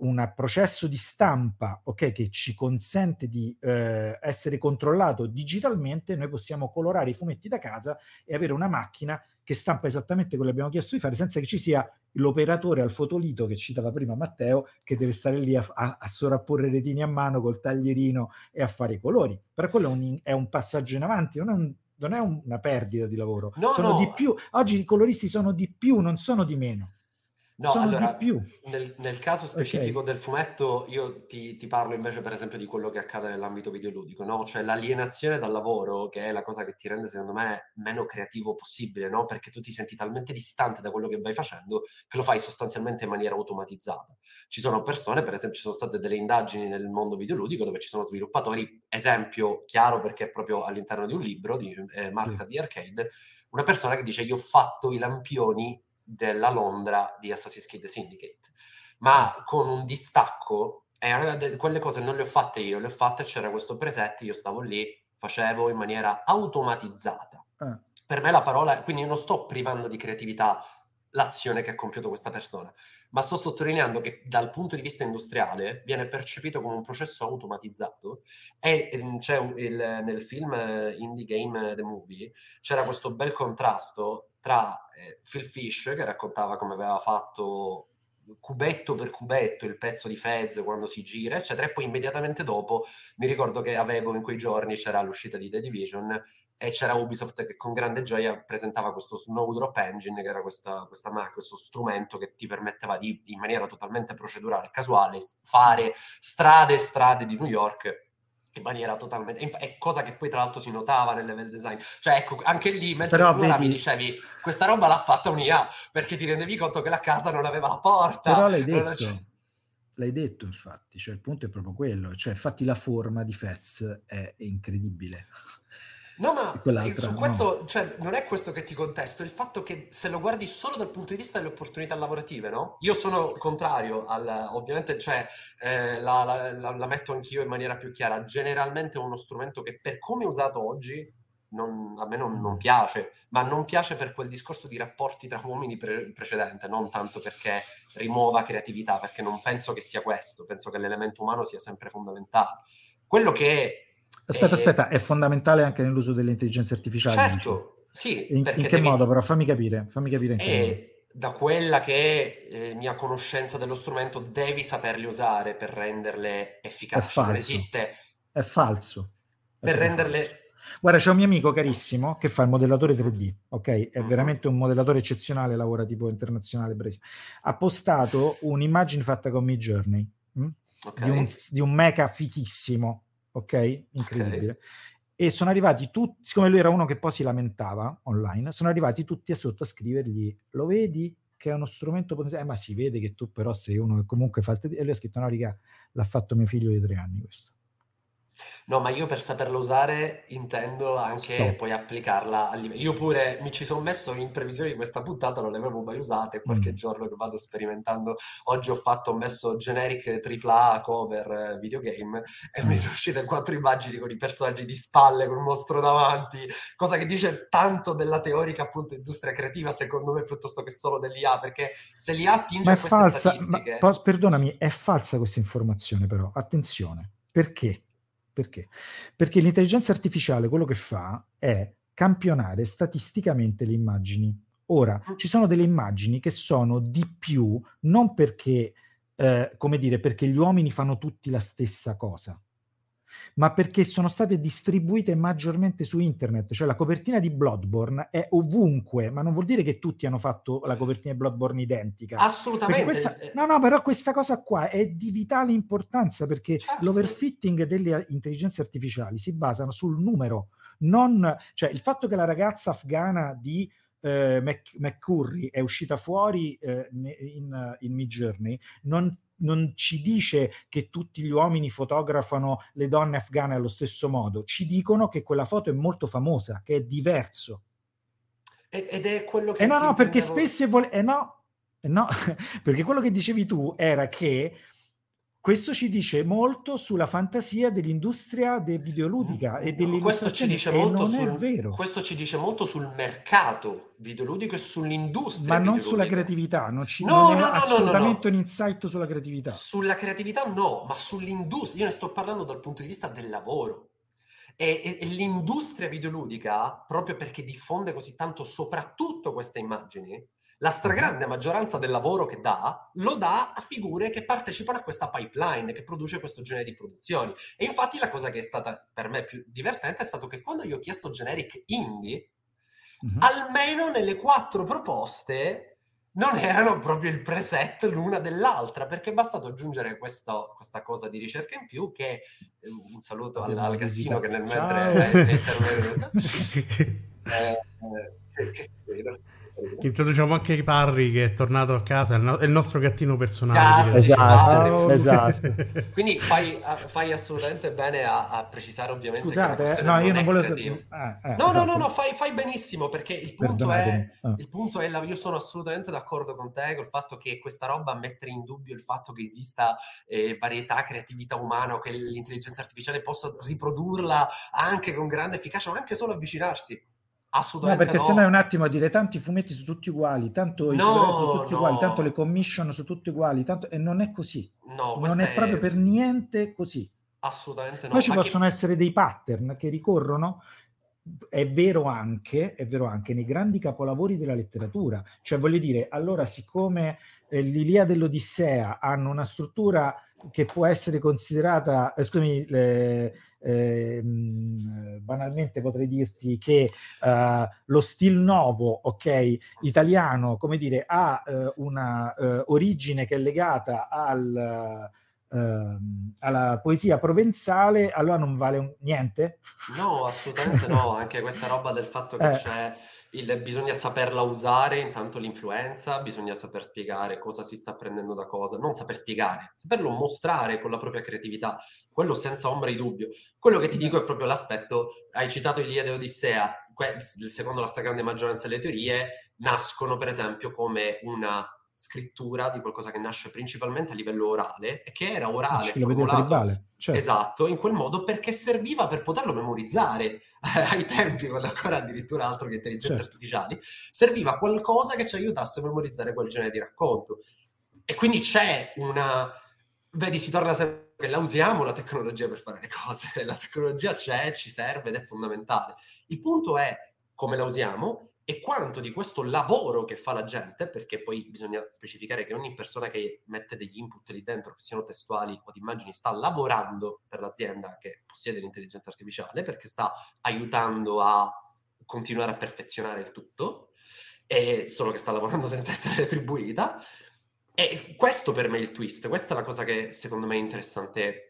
un processo di stampa ok, che ci consente di eh, essere controllato digitalmente, noi possiamo colorare i fumetti da casa e avere una macchina che stampa esattamente quello che abbiamo chiesto di fare senza che ci sia l'operatore al fotolito che citava prima Matteo che deve stare lì a, a- a sovrapporre retini a mano col taglierino e a fare i colori. Però quello è un, è un passaggio in avanti, non è, un- non è una perdita di lavoro. No, sono no. di più. Oggi i coloristi sono di più, non sono di meno. No, sono allora, di più. nel, nel caso specifico del fumetto, io ti, ti parlo invece, per esempio, di quello che accade nell'ambito videoludico, no? Cioè l'alienazione dal lavoro, che è la cosa che ti rende, secondo me, meno creativo possibile, no? Perché tu ti senti talmente distante da quello che vai facendo che lo fai sostanzialmente in maniera automatizzata. Ci sono persone, per esempio, ci sono state delle indagini nel mondo videoludico dove ci sono sviluppatori, esempio chiaro perché è proprio all'interno di un libro di eh, Marx Sì. the Arcade, una persona che dice io ho fatto i lampioni della Londra di Assassin's Creed Syndicate, ma con un distacco, e allora de- quelle cose non le ho fatte io, le ho fatte, c'era questo preset, io stavo lì, facevo in maniera automatizzata. Ah. Per me la parola, quindi io non sto privando di creatività l'azione che ha compiuto questa persona, ma sto sottolineando che dal punto di vista industriale viene percepito come un processo automatizzato e ehm, c'è un- il- nel film eh, Indie Game eh, The Movie c'era questo bel contrasto tra eh, Phil Fish che raccontava come aveva fatto cubetto per cubetto il pezzo di Fez quando si gira, eccetera, e poi immediatamente dopo mi ricordo che avevo in quei giorni c'era l'uscita di The Division e c'era Ubisoft che con grande gioia presentava questo Snowdrop Engine, che era questa, questa ma- questo strumento che ti permetteva di, in maniera totalmente procedurale e casuale, fare strade e strade di New York in maniera totalmente... inf- È cosa che poi tra l'altro si notava nel level design. Cioè ecco, anche lì mentre Però esploravi vedi- dicevi questa roba l'ha fatta un'IA perché ti rendevi conto che la casa non aveva la porta. Però l'hai detto, c'è- l'hai detto infatti, cioè il punto è proprio quello, cioè infatti la forma di Fez è incredibile. No, ma su no. questo, cioè, non è questo che ti contesto, il fatto che se lo guardi solo dal punto di vista delle opportunità lavorative, no? Io sono contrario al, ovviamente, cioè, eh, la, la- la- la metto anch'io in maniera più chiara. Generalmente è uno strumento che per come è usato oggi non- a me non, non piace, ma non piace per quel discorso di rapporti tra uomini pre- precedente, non tanto perché rimuova creatività, perché non penso che sia questo, penso che l'elemento umano sia sempre fondamentale. Quello che Aspetta, eh, aspetta, è fondamentale anche nell'uso delle intelligenze artificiali. dici? Certo, sì, In, in che devi- modo però? Fammi capire, fammi capire in che modo. E da quella che è eh, mia conoscenza dello strumento, devi saperli usare per renderle efficaci. Non esiste È falso. È per renderle. falso. Guarda, c'è un mio amico carissimo che fa il modellatore 3D, ok? È Mhm. veramente un modellatore eccezionale, lavora tipo internazionale. Ha postato un'immagine fatta con Midjourney mh? Ok? di, un, di un mecha fichissimo, ok? Incredibile. E sono arrivati tutti, siccome lui era uno che poi si lamentava online, sono arrivati tutti a sotto a scrivergli, lo vedi che è uno strumento potente? Eh, ma si vede che tu però sei uno che comunque fa il 3D. E lui ha scritto, no, riga, l'ha fatto mio figlio di tre anni questo. No, ma io per saperla usare intendo anche Stop. poi applicarla al livello. Io pure mi ci sono messo in previsione di questa puntata, non le avevo mai usate. Qualche Mm. giorno che vado sperimentando, oggi ho fatto, ho messo generic AAA cover eh, videogame e mi Mm. sono uscite quattro immagini con i personaggi di spalle, con un mostro davanti, cosa che dice tanto della teorica appunto industria creativa, secondo me, piuttosto che solo dell'IA, perché se l'IA attinge Ma a è queste falsa, ma, perdonami, è falsa questa informazione però, attenzione, perché? Perché? Perché l'intelligenza artificiale quello che fa è campionare statisticamente le immagini. Ora, ci sono delle immagini che sono di più, non perché, eh, come dire, perché gli uomini fanno tutti la stessa cosa, ma perché sono state distribuite maggiormente su internet. Cioè la copertina di Bloodborne è ovunque, ma non vuol dire che tutti hanno fatto la copertina di Bloodborne identica. Assolutamente. Questa, no, no, però questa cosa qua è di vitale importanza perché certo. l'overfitting delle intelligenze artificiali si basano sul numero, non, cioè il fatto che la ragazza afghana di eh, McCurry è uscita fuori eh, in, in Midjourney non non ci dice che tutti gli uomini fotografano le donne afghane allo stesso modo, ci dicono che quella foto è molto famosa, che è diverso. Ed è quello che... Eh no, no, perché spesso e vol- eh no, eh no, perché quello che dicevi tu era che questo ci dice molto sulla fantasia dell'industria de videoludica mm, e delle questo ci dice molto sul. Questo ci dice molto sul mercato videoludico e sull'industria Ma non sulla creatività, non, ci, no, non no, no, assolutamente no, no, un insight sulla creatività. Sulla creatività no, ma sull'industria. Io ne sto parlando dal punto di vista del lavoro. E, e, e, l'industria videoludica, proprio perché diffonde così tanto soprattutto queste immagini, la stragrande maggioranza del lavoro che dà lo dà a figure che partecipano a questa pipeline che produce questo genere di produzioni. E infatti la cosa che è stata per me più divertente è stato che quando io ho chiesto generic indie, mm-hmm. almeno nelle quattro proposte non erano proprio il preset l'una dell'altra, perché è bastato aggiungere questo, questa cosa di ricerca in più che eh, un saluto al, al Gassino che nel mentre intervenuto. eh, eh, che, che, Introduciamo anche Parry che è tornato a casa, è il, no- è il nostro gattino personale. Esatto, esatto. Quindi fai, fai, assolutamente bene a, a precisare ovviamente Scusate, no, io non volevo sapere. Eh, eh, no, esatto. no, no, no, fai, fai benissimo perché il punto è, ah. il punto è la, io sono assolutamente d'accordo con te col fatto che questa roba mette in dubbio il fatto che esista eh, varietà, creatività umana o che l'intelligenza artificiale possa riprodurla anche con grande efficacia o anche solo avvicinarsi Assolutamente no, perché no. se è un attimo a dire tanti fumetti su tutti uguali, tanto i no, su tutti no. uguali, tanto le commission su tutti uguali, tanto... e non è così. No, non è, è, proprio per niente così. Assolutamente no. Poi ci Anche... possono essere dei pattern che ricorrono è vero anche, è vero anche nei grandi capolavori della letteratura. Cioè, voglio dire, allora, siccome eh, l'Ilia dell'Odissea hanno una struttura che può essere considerata, eh, scusami, le, eh, banalmente potrei dirti che eh, lo stil nuovo, ok, italiano, come dire, ha eh, una eh, origine che è legata al Uh, alla poesia provenzale, allora non vale un, niente? No, assolutamente no, anche questa roba del fatto che eh. c'è il, bisogna saperla usare, intanto l'influenza, bisogna saper spiegare cosa si sta prendendo da cosa, non saper spiegare, saperlo mostrare con la propria creatività, quello senza ombra di dubbio. Quello che ti dico è proprio l'aspetto, hai citato Iliade e Odissea, que- secondo la stragrande maggioranza delle teorie, nascono per esempio come una scrittura di qualcosa che nasce principalmente a livello orale e che era orale, formulato, certo. esatto, in quel modo perché serviva per poterlo memorizzare ai tempi, quando ancora addirittura altro che intelligenze certo. artificiali, serviva qualcosa che ci aiutasse a memorizzare quel genere di racconto. E quindi c'è una... Vedi, si torna sempre che la usiamo la tecnologia per fare le cose, la tecnologia c'è, ci serve ed è fondamentale. Il punto è come la usiamo e quanto di questo lavoro che fa la gente, perché poi bisogna specificare che ogni persona che mette degli input lì dentro, che siano testuali o di immagini, sta lavorando per l'azienda che possiede l'intelligenza artificiale, perché sta aiutando a continuare a perfezionare il tutto, e solo che sta lavorando senza essere retribuita. E questo per me è il twist, questa è la cosa che secondo me è interessante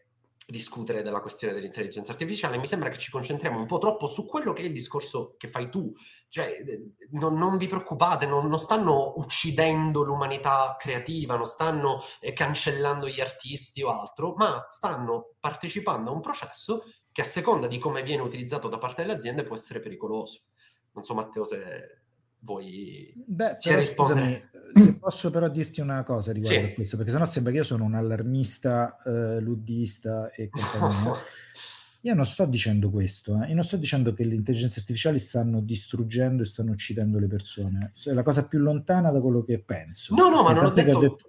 discutere della questione dell'intelligenza artificiale, mi sembra che ci concentriamo un po' troppo su quello che è il discorso che fai tu. Cioè, eh, non, non vi preoccupate, non, non, stanno uccidendo l'umanità creativa, non stanno eh, cancellando gli artisti o altro, ma stanno partecipando a un processo che a seconda di come viene utilizzato da parte delle aziende può essere pericoloso. Non so Matteo se vuoi Beh, però, rispondere. Scusami, se posso però dirti una cosa riguardo sì. a questo, perché sennò sembra che io sono un allarmista, eh, luddista e compagnia. io non sto dicendo questo, eh. io non sto dicendo che le intelligenze artificiali stanno distruggendo e stanno uccidendo le persone. È la cosa più lontana da quello che penso. No, no, ma non ho detto... detto...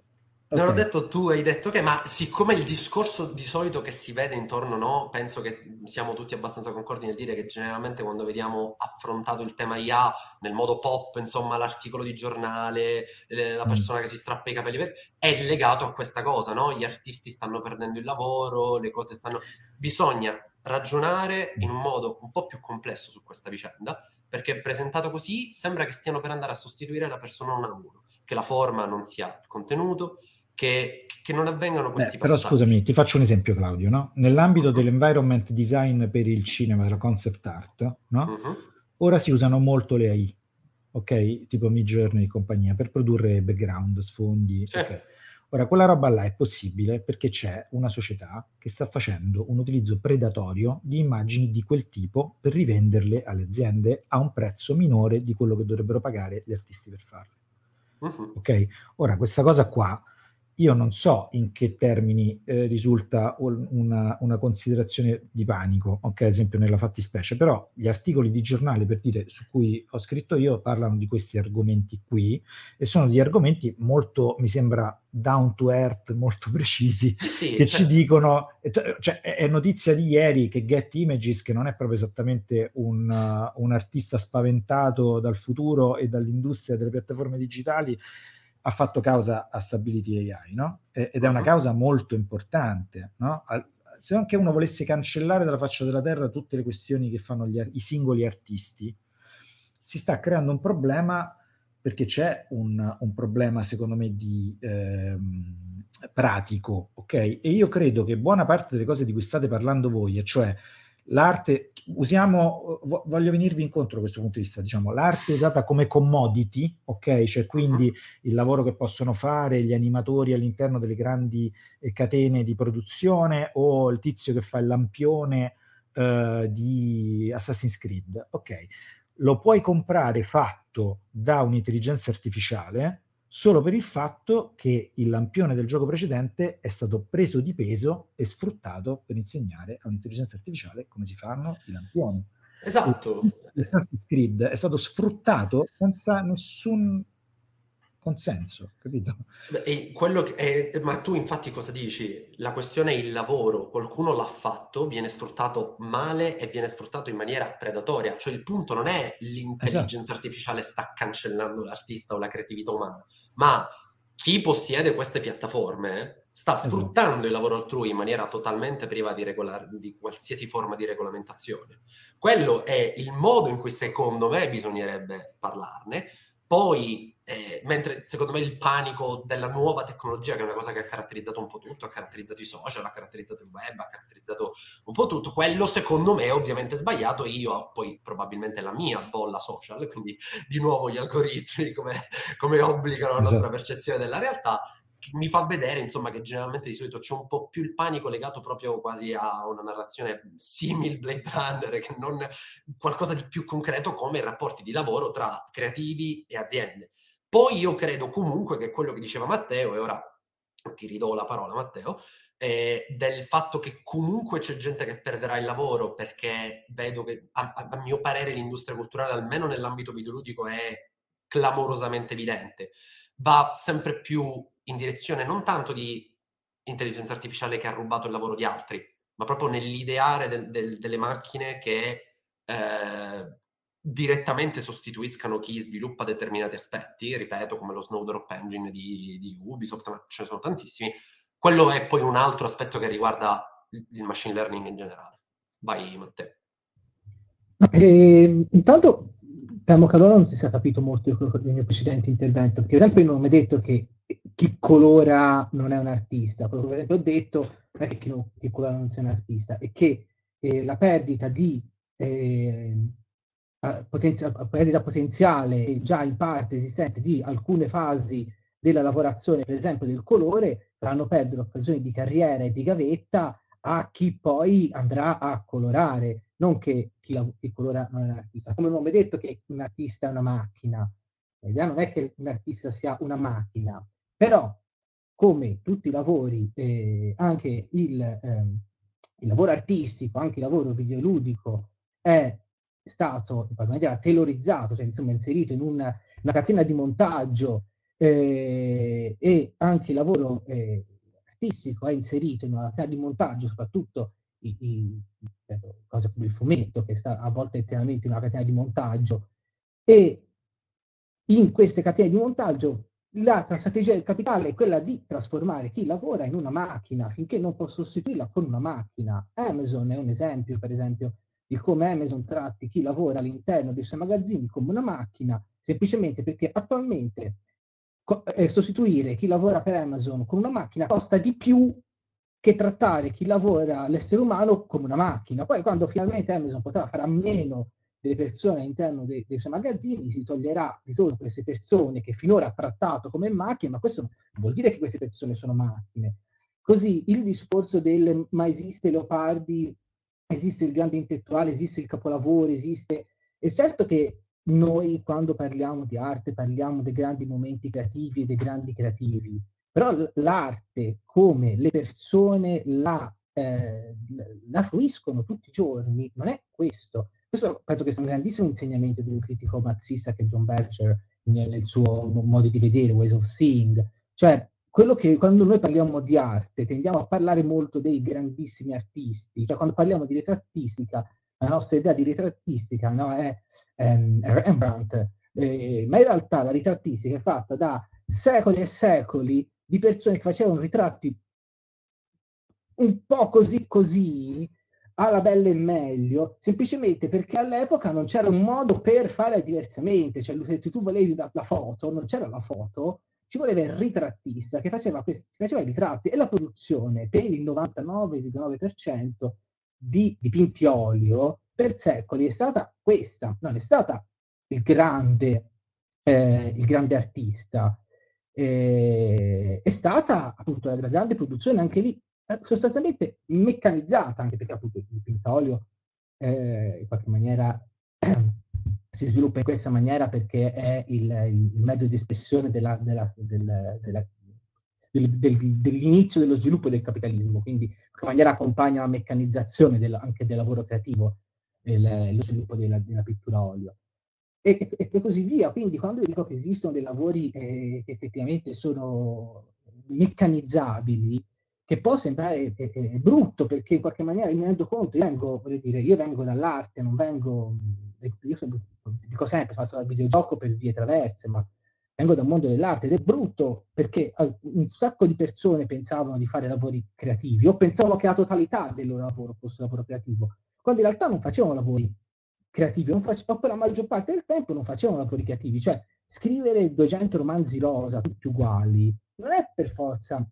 Non ho detto tu, hai detto che, ma siccome il discorso di solito che si vede intorno, no, penso che siamo tutti abbastanza concordi nel dire che generalmente quando vediamo affrontato il tema IA nel modo pop, insomma, l'articolo di giornale, la mm. persona che si strappa i capelli, è legato a questa cosa, no? Gli artisti stanno perdendo il lavoro, le cose stanno... Bisogna ragionare in un modo un po' più complesso su questa vicenda, perché presentato così sembra che stiano per andare a sostituire la persona uno a uno, che la forma non sia il contenuto, che, che non avvengano questi Beh, Però scusami, ti faccio un esempio Claudio, no? Nell'ambito uh-huh. dell'environment design per il cinema, della concept art, no? Uh-huh. Ora si usano molto le AI, ok? Tipo Midjourney e compagnia, per produrre background, sfondi, sì. okay. Ora, quella roba là è possibile perché c'è una società che sta facendo un utilizzo predatorio di immagini di quel tipo per rivenderle alle aziende a un prezzo minore di quello che dovrebbero pagare gli artisti per farle. Uh-huh. Ok? Ora, questa cosa qua io non so in che termini eh, risulta una, una, considerazione di panico, ok, ad esempio nella fattispecie, però gli articoli di giornale, per dire, su cui ho scritto io, parlano di questi argomenti qui e sono degli argomenti molto, mi sembra, down to earth, molto precisi, sì, sì, che certo. ci dicono, cioè è notizia di ieri che Get Images, che non è proprio esattamente un, uh, un artista spaventato dal futuro e dall'industria delle piattaforme digitali, ha fatto causa a Stability AI, no? ed è una causa molto importante, no? Se anche uno volesse cancellare dalla faccia della terra tutte le questioni che fanno gli, i singoli artisti, si sta creando un problema perché c'è un, un problema, secondo me, di ehm, pratico, ok? E io credo che buona parte delle cose di cui state parlando voi, e cioè l'arte, usiamo, voglio venirvi incontro da questo punto di vista, diciamo, l'arte usata come commodity, ok? Cioè quindi uh-huh. il lavoro che possono fare gli animatori all'interno delle grandi eh, catene di produzione o il tizio che fa il lampione eh, di Assassin's Creed, ok? Lo puoi comprare fatto da un'intelligenza artificiale solo per il fatto che il lampione del gioco precedente è stato preso di peso e sfruttato per insegnare a un'intelligenza artificiale come si fanno i lampioni. Esatto. L'Assassin's Creed è stato sfruttato senza nessun consenso, capito? E quello che è, ma tu infatti cosa dici? La questione è il lavoro, qualcuno l'ha fatto, viene sfruttato male e viene sfruttato in maniera predatoria, cioè il punto non è l'intelligenza esatto. artificiale sta cancellando l'artista o la creatività umana, ma chi possiede queste piattaforme sta esatto. sfruttando il lavoro altrui in maniera totalmente priva di, regolar- di qualsiasi forma di regolamentazione. Quello è il modo in cui secondo me bisognerebbe parlarne. Poi eh, mentre secondo me il panico della nuova tecnologia, che è una cosa che ha caratterizzato un po' tutto, ha caratterizzato i social, ha caratterizzato il web, ha caratterizzato un po' tutto, quello secondo me è ovviamente sbagliato. Io poi probabilmente la mia bolla social, quindi di nuovo gli algoritmi come, come obbligano la nostra esatto. percezione della realtà, mi fa vedere insomma che generalmente di solito c'è un po' più il panico legato proprio quasi a una narrazione simile Blade Runner che non qualcosa di più concreto come i rapporti di lavoro tra creativi e aziende. Poi io credo comunque che quello che diceva Matteo, e ora ti ridò la parola Matteo, eh, del fatto che comunque c'è gente che perderà il lavoro perché vedo che a, a mio parere l'industria culturale, almeno nell'ambito videoludico, è clamorosamente evidente. Va sempre più in direzione non tanto di intelligenza artificiale che ha rubato il lavoro di altri, ma proprio nell'ideare del, del, delle macchine che eh, direttamente sostituiscano chi sviluppa determinati aspetti, ripeto, come lo Snowdrop Engine di, di Ubisoft, ma ce ne sono tantissimi. Quello è poi un altro aspetto che riguarda il machine learning in generale. Vai, Matteo. Eh, intanto temo che allora non si sia capito molto del mio precedente intervento, perché per esempio io non ho detto che chi colora non è un artista, quello che per esempio ho detto non è che chi, non, chi colora non sia un artista, è che eh, la perdita di eh, potenzia- perdita potenziale già in parte esistente di alcune fasi della lavorazione, per esempio del colore, faranno perdere occasioni di carriera e di gavetta a chi poi andrà a colorare, non che chi, la- chi colora non è un artista. Come mai detto che un artista è una macchina, l'idea non è che un artista sia una macchina, però come tutti i lavori, eh, anche il, ehm, il lavoro artistico, anche il lavoro videoludico è stato in qualche maniera tailorizzato, cioè insomma inserito in una, una catena di montaggio eh, e anche il lavoro eh, artistico è inserito in una catena di montaggio, soprattutto in, in, in cose come il fumetto, che sta a volte interamente in una catena di montaggio, e in queste catene di montaggio la, la strategia del capitale è quella di trasformare chi lavora in una macchina finché non può sostituirla con una macchina. Amazon è un esempio, per esempio, di come Amazon tratti chi lavora all'interno dei suoi magazzini come una macchina, semplicemente perché attualmente eh, sostituire chi lavora per Amazon con una macchina costa di più che trattare chi lavora l'essere umano come una macchina. Poi quando finalmente Amazon potrà fare a meno delle persone all'interno dei, dei, suoi magazzini, si toglierà di tutto queste persone che finora ha trattato come macchine, ma questo non vuol dire che queste persone sono macchine. Così il discorso del ma esiste Leopardi, esiste il grande intellettuale, esiste il capolavoro, esiste... È certo che noi quando parliamo di arte parliamo dei grandi momenti creativi e dei grandi creativi, però l'arte come le persone la, eh, la fruiscono tutti i giorni non è questo. Questo penso che sia un grandissimo insegnamento di un critico marxista che è John Berger nel suo modo di vedere, Ways of Seeing. Cioè, quello che quando noi parliamo di arte tendiamo a parlare molto dei grandissimi artisti, cioè quando parliamo di ritrattistica, la nostra idea di ritrattistica no, è um, Rembrandt, eh, ma in realtà la ritrattistica è fatta da secoli e secoli di persone che facevano ritratti un po' così così, alla bella e meglio, semplicemente perché all'epoca non c'era un modo per fare diversamente, cioè se tu volevi la, la foto, non c'era la foto, ci voleva il ritrattista che faceva, questi, faceva i ritratti e la produzione per il 99,9% di dipinti olio per secoli. È stata questa, non è stata il grande, eh, il grande artista, eh, è stata appunto la grande produzione anche lì eh, sostanzialmente meccanizzata, anche perché appunto il pintolio eh, in qualche maniera si sviluppa in questa maniera perché è il, il mezzo di espressione della, della, del, della, del, del, dell'inizio dello sviluppo del capitalismo, quindi in qualche maniera accompagna la meccanizzazione del, anche del lavoro creativo, il, lo sviluppo della, della pittura olio. E, e, e, così via. Quindi quando io dico che esistono dei lavori eh, che effettivamente sono meccanizzabili, che può sembrare è, è, brutto perché in qualche maniera mi rendo conto, io vengo, dire, io vengo dall'arte, non vengo, io sempre, dico sempre, fatto dal videogioco per vie traverse, ma vengo dal mondo dell'arte ed è brutto perché un sacco di persone pensavano di fare lavori creativi o pensavano che la totalità del loro lavoro fosse lavoro creativo, quando in realtà non facevano lavori creativi, non face- o per la maggior parte del tempo non facevano lavori creativi, cioè scrivere 200 romanzi rosa tutti uguali non è per forza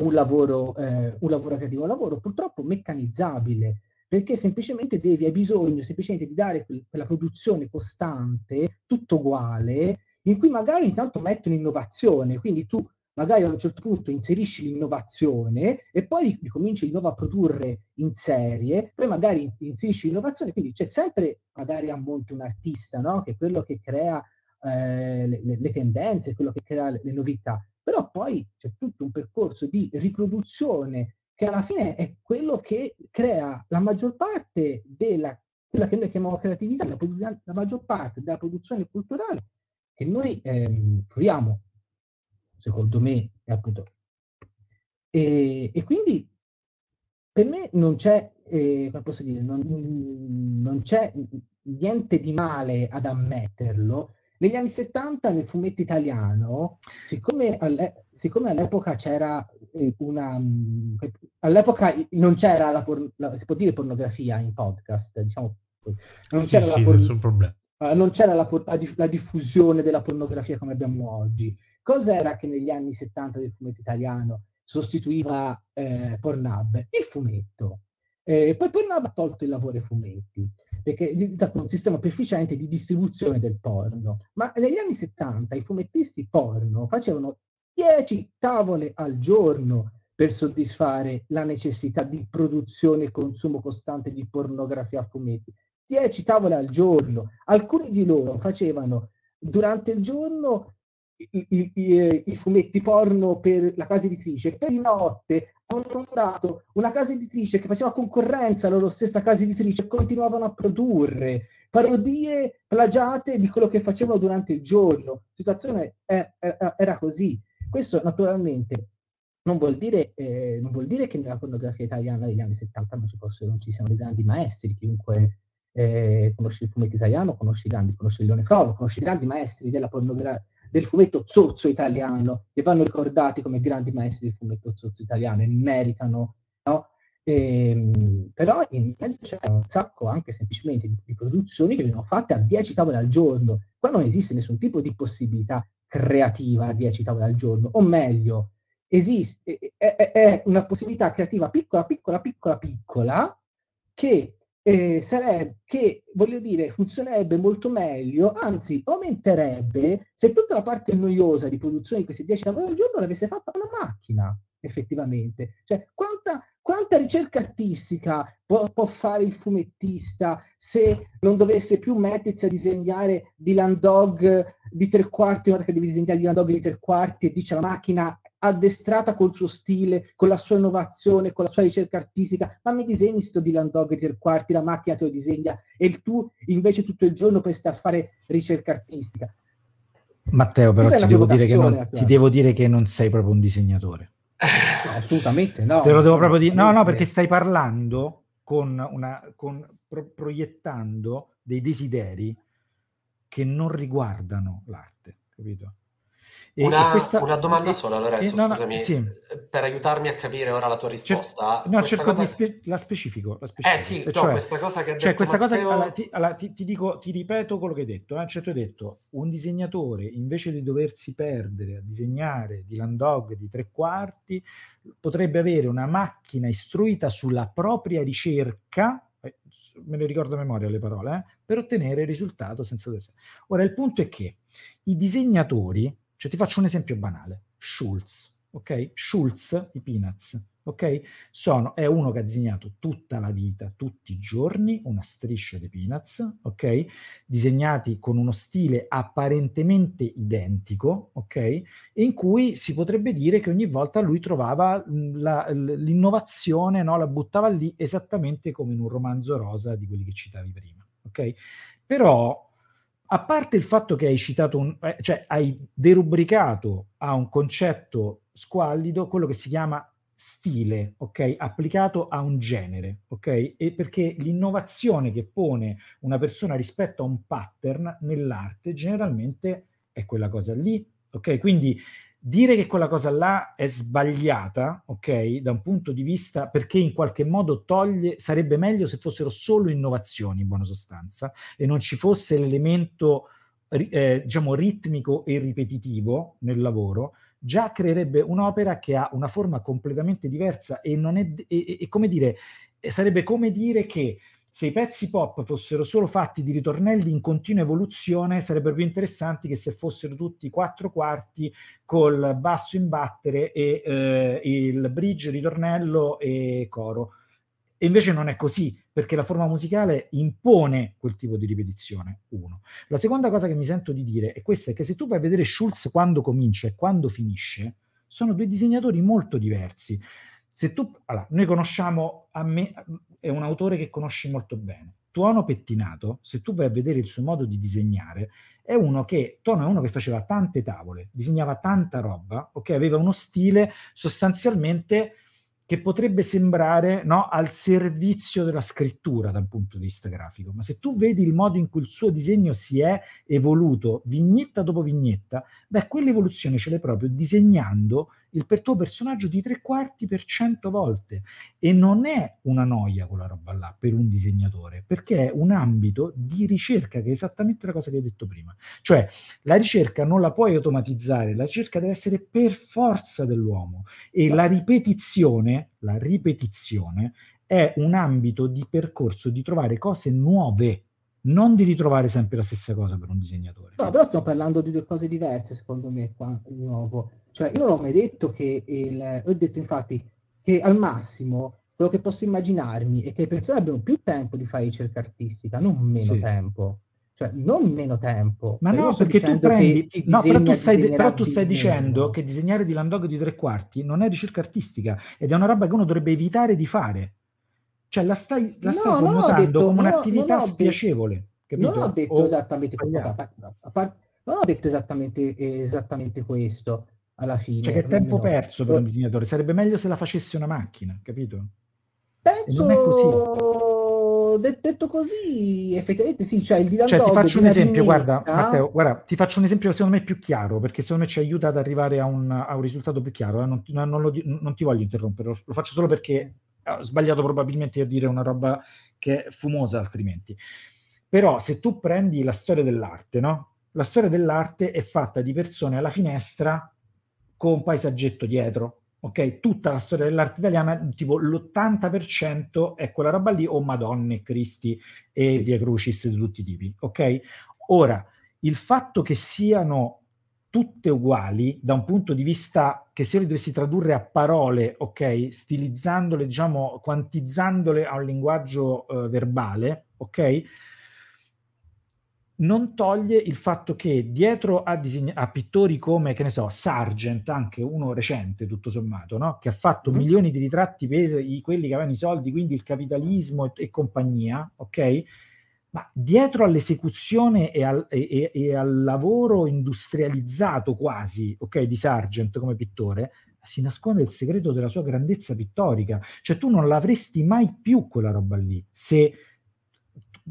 un lavoro, eh, un lavoro creativo, un lavoro purtroppo meccanizzabile, perché semplicemente devi, hai bisogno semplicemente di dare quella produzione costante, tutto uguale, in cui magari intanto metti un'innovazione, quindi tu magari a un certo punto inserisci l'innovazione e poi ricominci di nuovo a produrre in serie, poi magari inserisci l'innovazione, quindi c'è sempre magari a monte un artista, no? che è quello che crea eh, le, le, tendenze, quello che crea le, le novità però poi c'è tutto un percorso di riproduzione che alla fine è quello che crea la maggior parte della quella che noi chiamiamo creatività, la, la maggior parte della produzione culturale che noi ehm, fruiamo, secondo me, appunto. E, e, quindi per me non c'è, eh, come posso dire, non, non c'è niente di male ad ammetterlo, negli anni 70 nel fumetto italiano, siccome, alle, siccome all'epoca c'era eh, una... Mm, all'epoca non c'era la, por, la, si può dire pornografia in podcast, diciamo, non c'era, sì, la, por, uh, non c'era la, la, diffusione della pornografia come abbiamo oggi. Cos'era che negli anni 70 del fumetto italiano sostituiva eh, Pornhub? Il fumetto. Eh, poi Pornhub ha tolto il lavoro ai fumetti perché è diventato un sistema più efficiente di distribuzione del porno. Ma negli anni 70 i fumettisti porno facevano 10 tavole al giorno per soddisfare la necessità di produzione e consumo costante di pornografia a fumetti. 10 tavole al giorno. Alcuni di loro facevano durante il giorno i, i, i, i fumetti porno per la casa editrice, per di notte hanno fondato una casa editrice che faceva concorrenza alla loro stessa casa editrice e continuavano a produrre parodie plagiate di quello che facevano durante il giorno. La situazione è, è, era così. Questo naturalmente non vuol, dire, eh, non vuol dire che nella pornografia italiana degli anni 70 non ci, fossero, non ci siano dei grandi maestri, chiunque eh, conosce il fumetto italiano, conosce i grandi, conosce Leone Frodo, conosce i grandi maestri della pornografia del fumetto zozzo italiano, che vanno ricordati come grandi maestri del fumetto zozzo italiano e meritano, no? E, ehm, però in c'è un sacco anche semplicemente di, di, produzioni che vengono fatte a 10 tavole al giorno. Qua non esiste nessun tipo di possibilità creativa a 10 tavole al giorno, o meglio, esiste, è, è una possibilità creativa piccola, piccola, piccola, piccola, che eh, sarebbe che, voglio dire, funzionerebbe molto meglio, anzi aumenterebbe se tutta la parte noiosa di produzione di questi 10 lavori al giorno l'avesse fatta una macchina, effettivamente. Cioè, quanta, quanta ricerca artistica può, può, fare il fumettista se non dovesse più mettersi a disegnare Dylan Dog di tre quarti, una volta che devi disegnare Dylan Dog di tre quarti e dice la macchina addestrata col suo stile, con la sua innovazione, con la sua ricerca artistica, ma mi disegni sto Dylan Dog tre quarti, la macchina te lo disegna e tu invece tutto il giorno puoi stare a fare ricerca artistica. Matteo, però ti devo, non, ti devo, dire che non, sei proprio un disegnatore. No, assolutamente no. Te lo devo proprio dire. No, no, perché stai parlando con una, con, pro, proiettando dei desideri che non riguardano l'arte, capito? Una, questa, una, domanda sola, Lorenzo, no, scusami, no, sì. per aiutarmi a capire ora la tua risposta. no, cerco cosa... spe- la specifico. La specifico. Eh sì, cioè, no, questa cosa che ha cioè, detto questa Matteo... cosa, allora, ti, allora, ti, ti, dico, ti ripeto quello che hai detto. Eh? Cioè, tu hai detto, un disegnatore, invece di doversi perdere a disegnare di Landog di tre quarti, potrebbe avere una macchina istruita sulla propria ricerca, eh, me ne ricordo a memoria le parole, eh? per ottenere il risultato senza doversi... Ora, il punto è che i disegnatori cioè ti faccio un esempio banale. Schulz, ok? Schulz, i Peanuts, ok? Sono, è uno che ha disegnato tutta la vita, tutti i giorni, una striscia di Peanuts, ok? Disegnati con uno stile apparentemente identico, ok? In cui si potrebbe dire che ogni volta lui trovava la, l'innovazione, no? La buttava lì esattamente come in un romanzo rosa di quelli che citavi prima, ok? Però a parte il fatto che hai citato, un, eh, cioè hai derubricato a un concetto squallido quello che si chiama stile, ok? Applicato a un genere, ok? E perché l'innovazione che pone una persona rispetto a un pattern nell'arte generalmente è quella cosa lì, ok? Quindi dire che quella cosa là è sbagliata, ok, da un punto di vista perché in qualche modo toglie, sarebbe meglio se fossero solo innovazioni in buona sostanza e non ci fosse l'elemento eh, diciamo ritmico e ripetitivo nel lavoro, già creerebbe un'opera che ha una forma completamente diversa e non è, e, e, come dire, sarebbe come dire che se i pezzi pop fossero solo fatti di ritornelli in continua evoluzione, sarebbero più interessanti che se fossero tutti quattro quarti col basso in battere e eh, il bridge, ritornello e coro. E invece non è così, perché la forma musicale impone quel tipo di ripetizione, uno. La seconda cosa che mi sento di dire è questa, è che se tu vai a vedere Schulz quando comincia e quando finisce, sono due disegnatori molto diversi. Se tu, allora, noi conosciamo, a me, è un autore che conosci molto bene. Tuono Pettinato, se tu vai a vedere il suo modo di disegnare, è uno che, Tuono è uno che faceva tante tavole, disegnava tanta roba, ok? Aveva uno stile sostanzialmente che potrebbe sembrare no, al servizio della scrittura da un punto di vista grafico, ma se tu vedi il modo in cui il suo disegno si è evoluto vignetta dopo vignetta, beh, quell'evoluzione ce l'hai proprio disegnando il per tuo personaggio di tre quarti per cento volte e non è una noia quella roba là per un disegnatore, perché è un ambito di ricerca che è esattamente la cosa che hai detto prima. Cioè, la ricerca non la puoi automatizzare, la ricerca deve essere per forza dell'uomo e la ripetizione, la ripetizione è un ambito di percorso di trovare cose nuove non di ritrovare sempre la stessa cosa per un disegnatore. No, però stiamo parlando di due cose diverse, secondo me, qua di nuovo. Cioè, io non ho mai detto che il... Ho detto, infatti, che al massimo quello che posso immaginarmi è che le persone abbiano più tempo di fare ricerca artistica, non meno sì. tempo. cioè non meno tempo. Ma Cioè, io no, perché tu che prendi... chi No, però tu stai, però tu stai di dicendo che disegnare Dylan Dog di tre quarti non è ricerca artistica ed è una roba che uno dovrebbe evitare di fare. Cioè la stai, la stai No, detto, come ho, non un'attività ho spiacevole, capito? non ho detto O esattamente a par- non ho detto esattamente, esattamente questo alla fine. Cioè che tempo no. perso per un disegnatore, sarebbe meglio se la facesse una macchina, capito? E non è Penso, de- detto così, effettivamente sì, cioè il Dylan Cioè, ti faccio un esempio, guarda, Matteo, guarda, ti faccio un esempio secondo me più chiaro, perché secondo me ci aiuta ad arrivare a un, a un risultato più chiaro. eh. Non, non- lo non ti voglio interrompere, lo, lo faccio solo perché ho sbagliato probabilmente a dire una roba che è fumosa altrimenti. Però se tu prendi la storia dell'arte, no? La storia dell'arte è fatta di persone alla finestra con un paesaggetto dietro. Ok, tutta la storia dell'arte italiana, tipo l'80% è quella roba lì, o Madonne, Cristi e Sì. Via Crucis di tutti i tipi. Ok, ora il fatto che siano tutte uguali da un punto di vista che se io le dovessi tradurre a parole, ok, stilizzandole, diciamo, quantizzandole a un linguaggio eh, verbale, ok, non toglie il fatto che dietro a, disegna- a pittori come, che ne so, Sargent, anche uno recente tutto sommato, no? che ha fatto Mhm. milioni di ritratti per i- quelli che avevano i soldi, quindi il capitalismo e, e compagnia, ok? Ma dietro all'esecuzione e al, e- e al lavoro industrializzato quasi, ok, di Sargent come pittore, si nasconde il segreto della sua grandezza pittorica. Cioè tu non l'avresti mai più quella roba lì se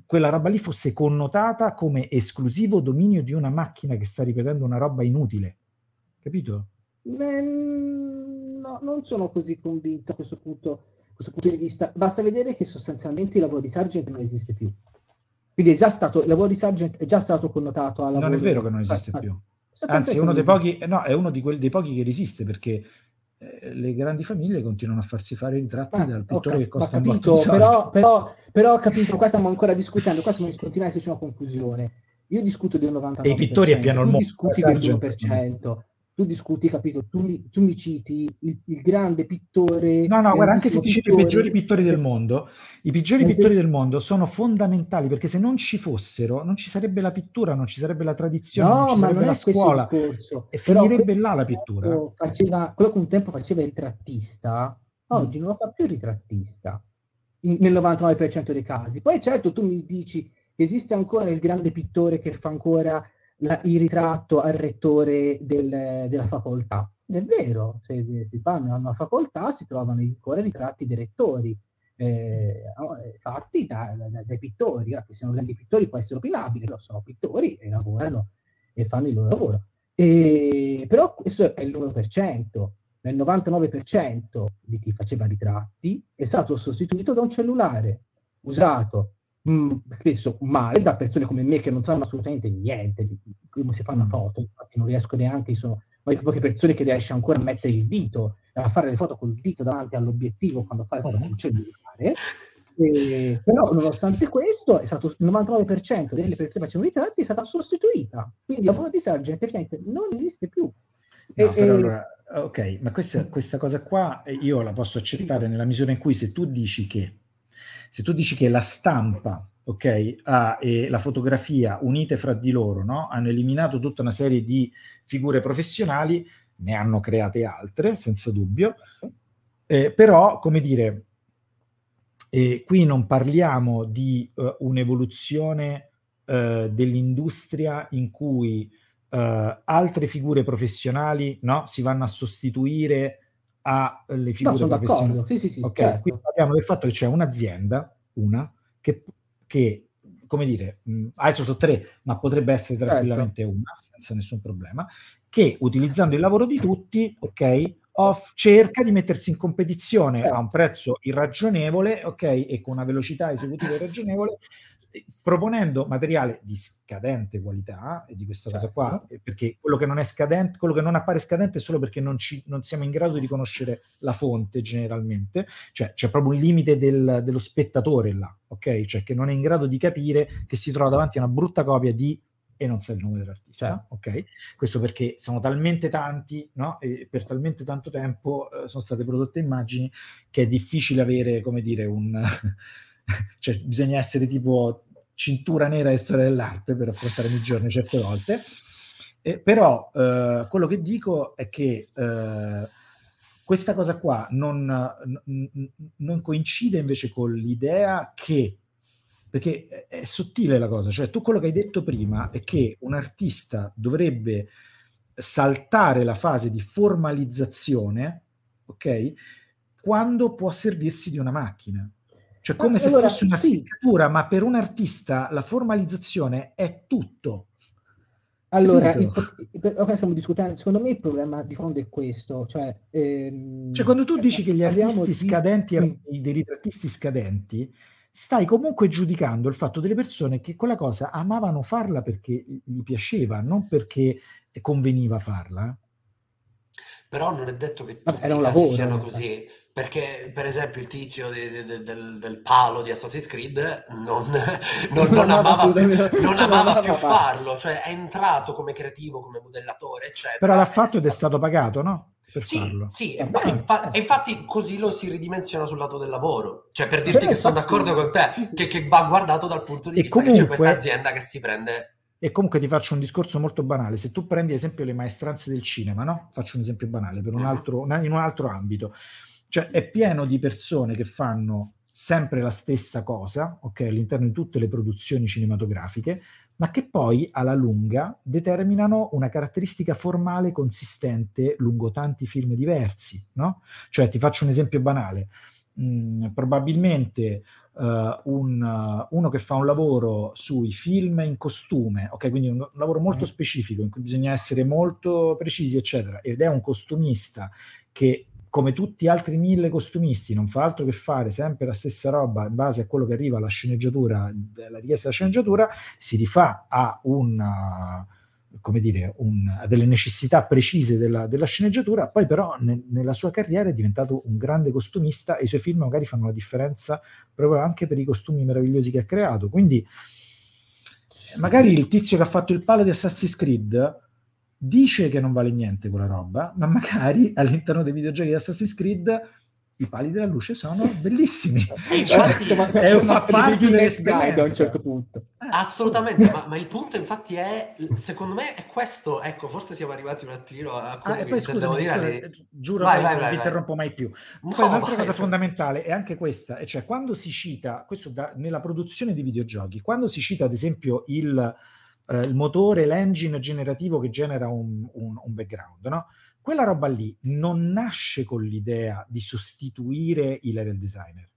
quella roba lì fosse connotata come esclusivo dominio di una macchina che sta ripetendo una roba inutile. Capito? Eh, no, non sono così convinto a questo punto, a questo punto di vista. Basta vedere che sostanzialmente il lavoro di Sargent non esiste più. Quindi è già stato, il lavoro di Sargent è già stato connotato al lavoro... Non è vero che non esiste più. Anzi, è uno dei pochi, no, è uno di quelli, dei pochi che resiste perché eh, le grandi famiglie continuano a farsi fare i ritratti dal pittore okay, che costa capito, un botto però, però, però, ho capito, qua stiamo ancora discutendo, qua stiamo discutendo se c'è una confusione. Io discuto del 99%, e i pittori è piano il mondo, discuti del esatto. 1% tu discuti, capito, tu mi, tu mi citi il, il grande pittore... No, no, guarda, anche se ti cito i peggiori pittori del mondo, i peggiori i pittori del mondo sono fondamentali perché se non ci fossero, non ci sarebbe la pittura, non ci sarebbe la tradizione, non No, ci ma sarebbe non la scuola. discorso. e Però finirebbe là la pittura. Faceva, quello che un tempo faceva il trattista, Mm. oggi non lo fa più il ritrattista, in- nel 99% dei casi. Poi certo tu mi dici, esiste ancora il grande pittore che fa ancora la- il ritratto al rettore del- della facoltà. È vero, se si fanno una facoltà si trovano ancora ritratti dei rettori. eh, eh, fatti da- da- dai pittori, che siano grandi pittori può essere opinabile, però sono pittori e lavorano e fanno il loro lavoro. E- però questo è l'1%, nel 99% di chi faceva ritratti è stato sostituito da un cellulare usato mh, spesso male da persone come me che non sanno assolutamente niente di come si fa una Mm. foto, infatti non riesco neanche, sono una di poche persone che riesce ancora a mettere il dito, a fare le foto col dito davanti all'obiettivo quando fa le foto con il cellulare. E- però nonostante questo è stato il 99% delle persone che facevano i ritratti è stata sostituita. Quindi il lavoro di Sargent effettivamente non esiste più. No, E- però e- allora, ok, ma questa, questa cosa qua eh, io la posso accettare nella misura in cui se tu dici che se tu dici che la stampa, ok, ha, e la fotografia unite fra di loro, no, hanno eliminato tutta una serie di figure professionali, ne hanno create altre, senza dubbio, eh, però, come dire, eh, qui non parliamo di eh, un'evoluzione eh, dell'industria in cui eh, altre figure professionali no, si vanno a sostituire alle no figure sono professionali. d'accordo sì sì sì Ok, certo. quindi parliamo del fatto che c'è un'azienda, una, che, che come dire, mh, adesso sono tre, ma potrebbe essere Certo. tranquillamente una, senza nessun problema, che utilizzando il lavoro di tutti, ok, off- cerca di mettersi in competizione Certo. a un prezzo irragionevole, ok, e con una velocità esecutiva irragionevole, proponendo materiale di scadente qualità, e di questa cosa qua, Certo. eh, perché quello che non è scadente, quello che non appare scadente è solo perché non, ci, non siamo in grado di riconoscere la fonte generalmente, cioè c'è proprio un limite del- dello spettatore là, ok? Cioè che non è in grado di capire che si trova davanti a una brutta copia di e non sa il nome dell'artista, Certo. ok? Questo perché sono talmente tanti, no? E per talmente tanto tempo eh, sono state prodotte immagini che è difficile avere, come dire, un... cioè bisogna essere tipo cintura nera e storia dell'arte per affrontare i giorni certe volte. Eh, però eh, quello che dico è che eh, questa cosa qua non, n- non, coincide invece con l'idea che, perché è, è sottile la cosa, cioè tu quello che hai detto prima è che un artista dovrebbe saltare la fase di formalizzazione, ok? Quando può servirsi di una macchina. Cioè come ma, se allora, fosse una sì. scrittura, ma per un artista la formalizzazione è tutto. Allora, il, ok, stiamo discutendo, secondo me il problema di fondo è questo, cioè... Ehm, cioè quando tu dici che gli artisti di... scadenti, mm. dei ritrattisti scadenti, stai comunque giudicando il fatto delle persone che quella cosa amavano farla perché gli piaceva, non perché conveniva farla. Però non è detto che tutti Vabbè, i casi siano eh. Perché, per esempio, il tizio de, de, del, del, palo di Assassin's Creed non, non, non amava, più, non amava più farlo, cioè è entrato come creativo, come modellatore, eccetera. Però l'ha fatto ed è stato pagato, no? Per sì, farlo. sì, e, infa- e infatti così lo si ridimensiona sul lato del lavoro. Cioè, per dirti Però che sono d'accordo con te, sì, sì. Che, che, va guardato dal punto di e vista comunque, che c'è questa azienda che si prende e comunque ti faccio un discorso molto banale. Se tu prendi, ad esempio, le maestranze del cinema, no? Faccio un esempio banale per un altro, in un altro ambito. Cioè, è pieno di persone che fanno sempre la stessa cosa, ok, all'interno di tutte le produzioni cinematografiche, ma che poi alla lunga determinano una caratteristica formale consistente lungo tanti film diversi, no? Cioè, ti faccio un esempio banale. Mm, probabilmente uh, un, uh, uno che fa un lavoro sui film in costume, ok, quindi un, un lavoro molto mm. specifico in cui bisogna essere molto precisi, eccetera, ed è un costumista che come tutti gli altri mille costumisti, non fa altro che fare sempre la stessa roba in base a quello che arriva alla sceneggiatura, alla richiesta della sceneggiatura, si rifà a una, come dire, un, delle necessità precise della, della sceneggiatura, poi però ne, nella sua carriera è diventato un grande costumista e i suoi film magari fanno la differenza proprio anche per i costumi meravigliosi che ha creato. Quindi magari il tizio che ha fatto il palo di Assassin's Creed dice che non vale niente quella roba, ma magari all'interno dei videogiochi di Assassin's Creed i pali della luce sono bellissimi. Infatti, ma, è un fa parte guide a un certo punto. Eh. Assolutamente, ma, ma, il punto infatti è, secondo me, è questo. Ecco, forse siamo arrivati un attimino a quello ah, e poi scusami, dire. Scusa, giuro vai, vai, non vi interrompo mai più. No, poi un'altra vai. cosa fondamentale è anche questa, e cioè quando si cita, questo da, nella produzione di videogiochi, quando si cita ad esempio il eh, il motore, l'engine generativo che genera un, un, un background, no? Quella roba lì non nasce con l'idea di sostituire i level designer,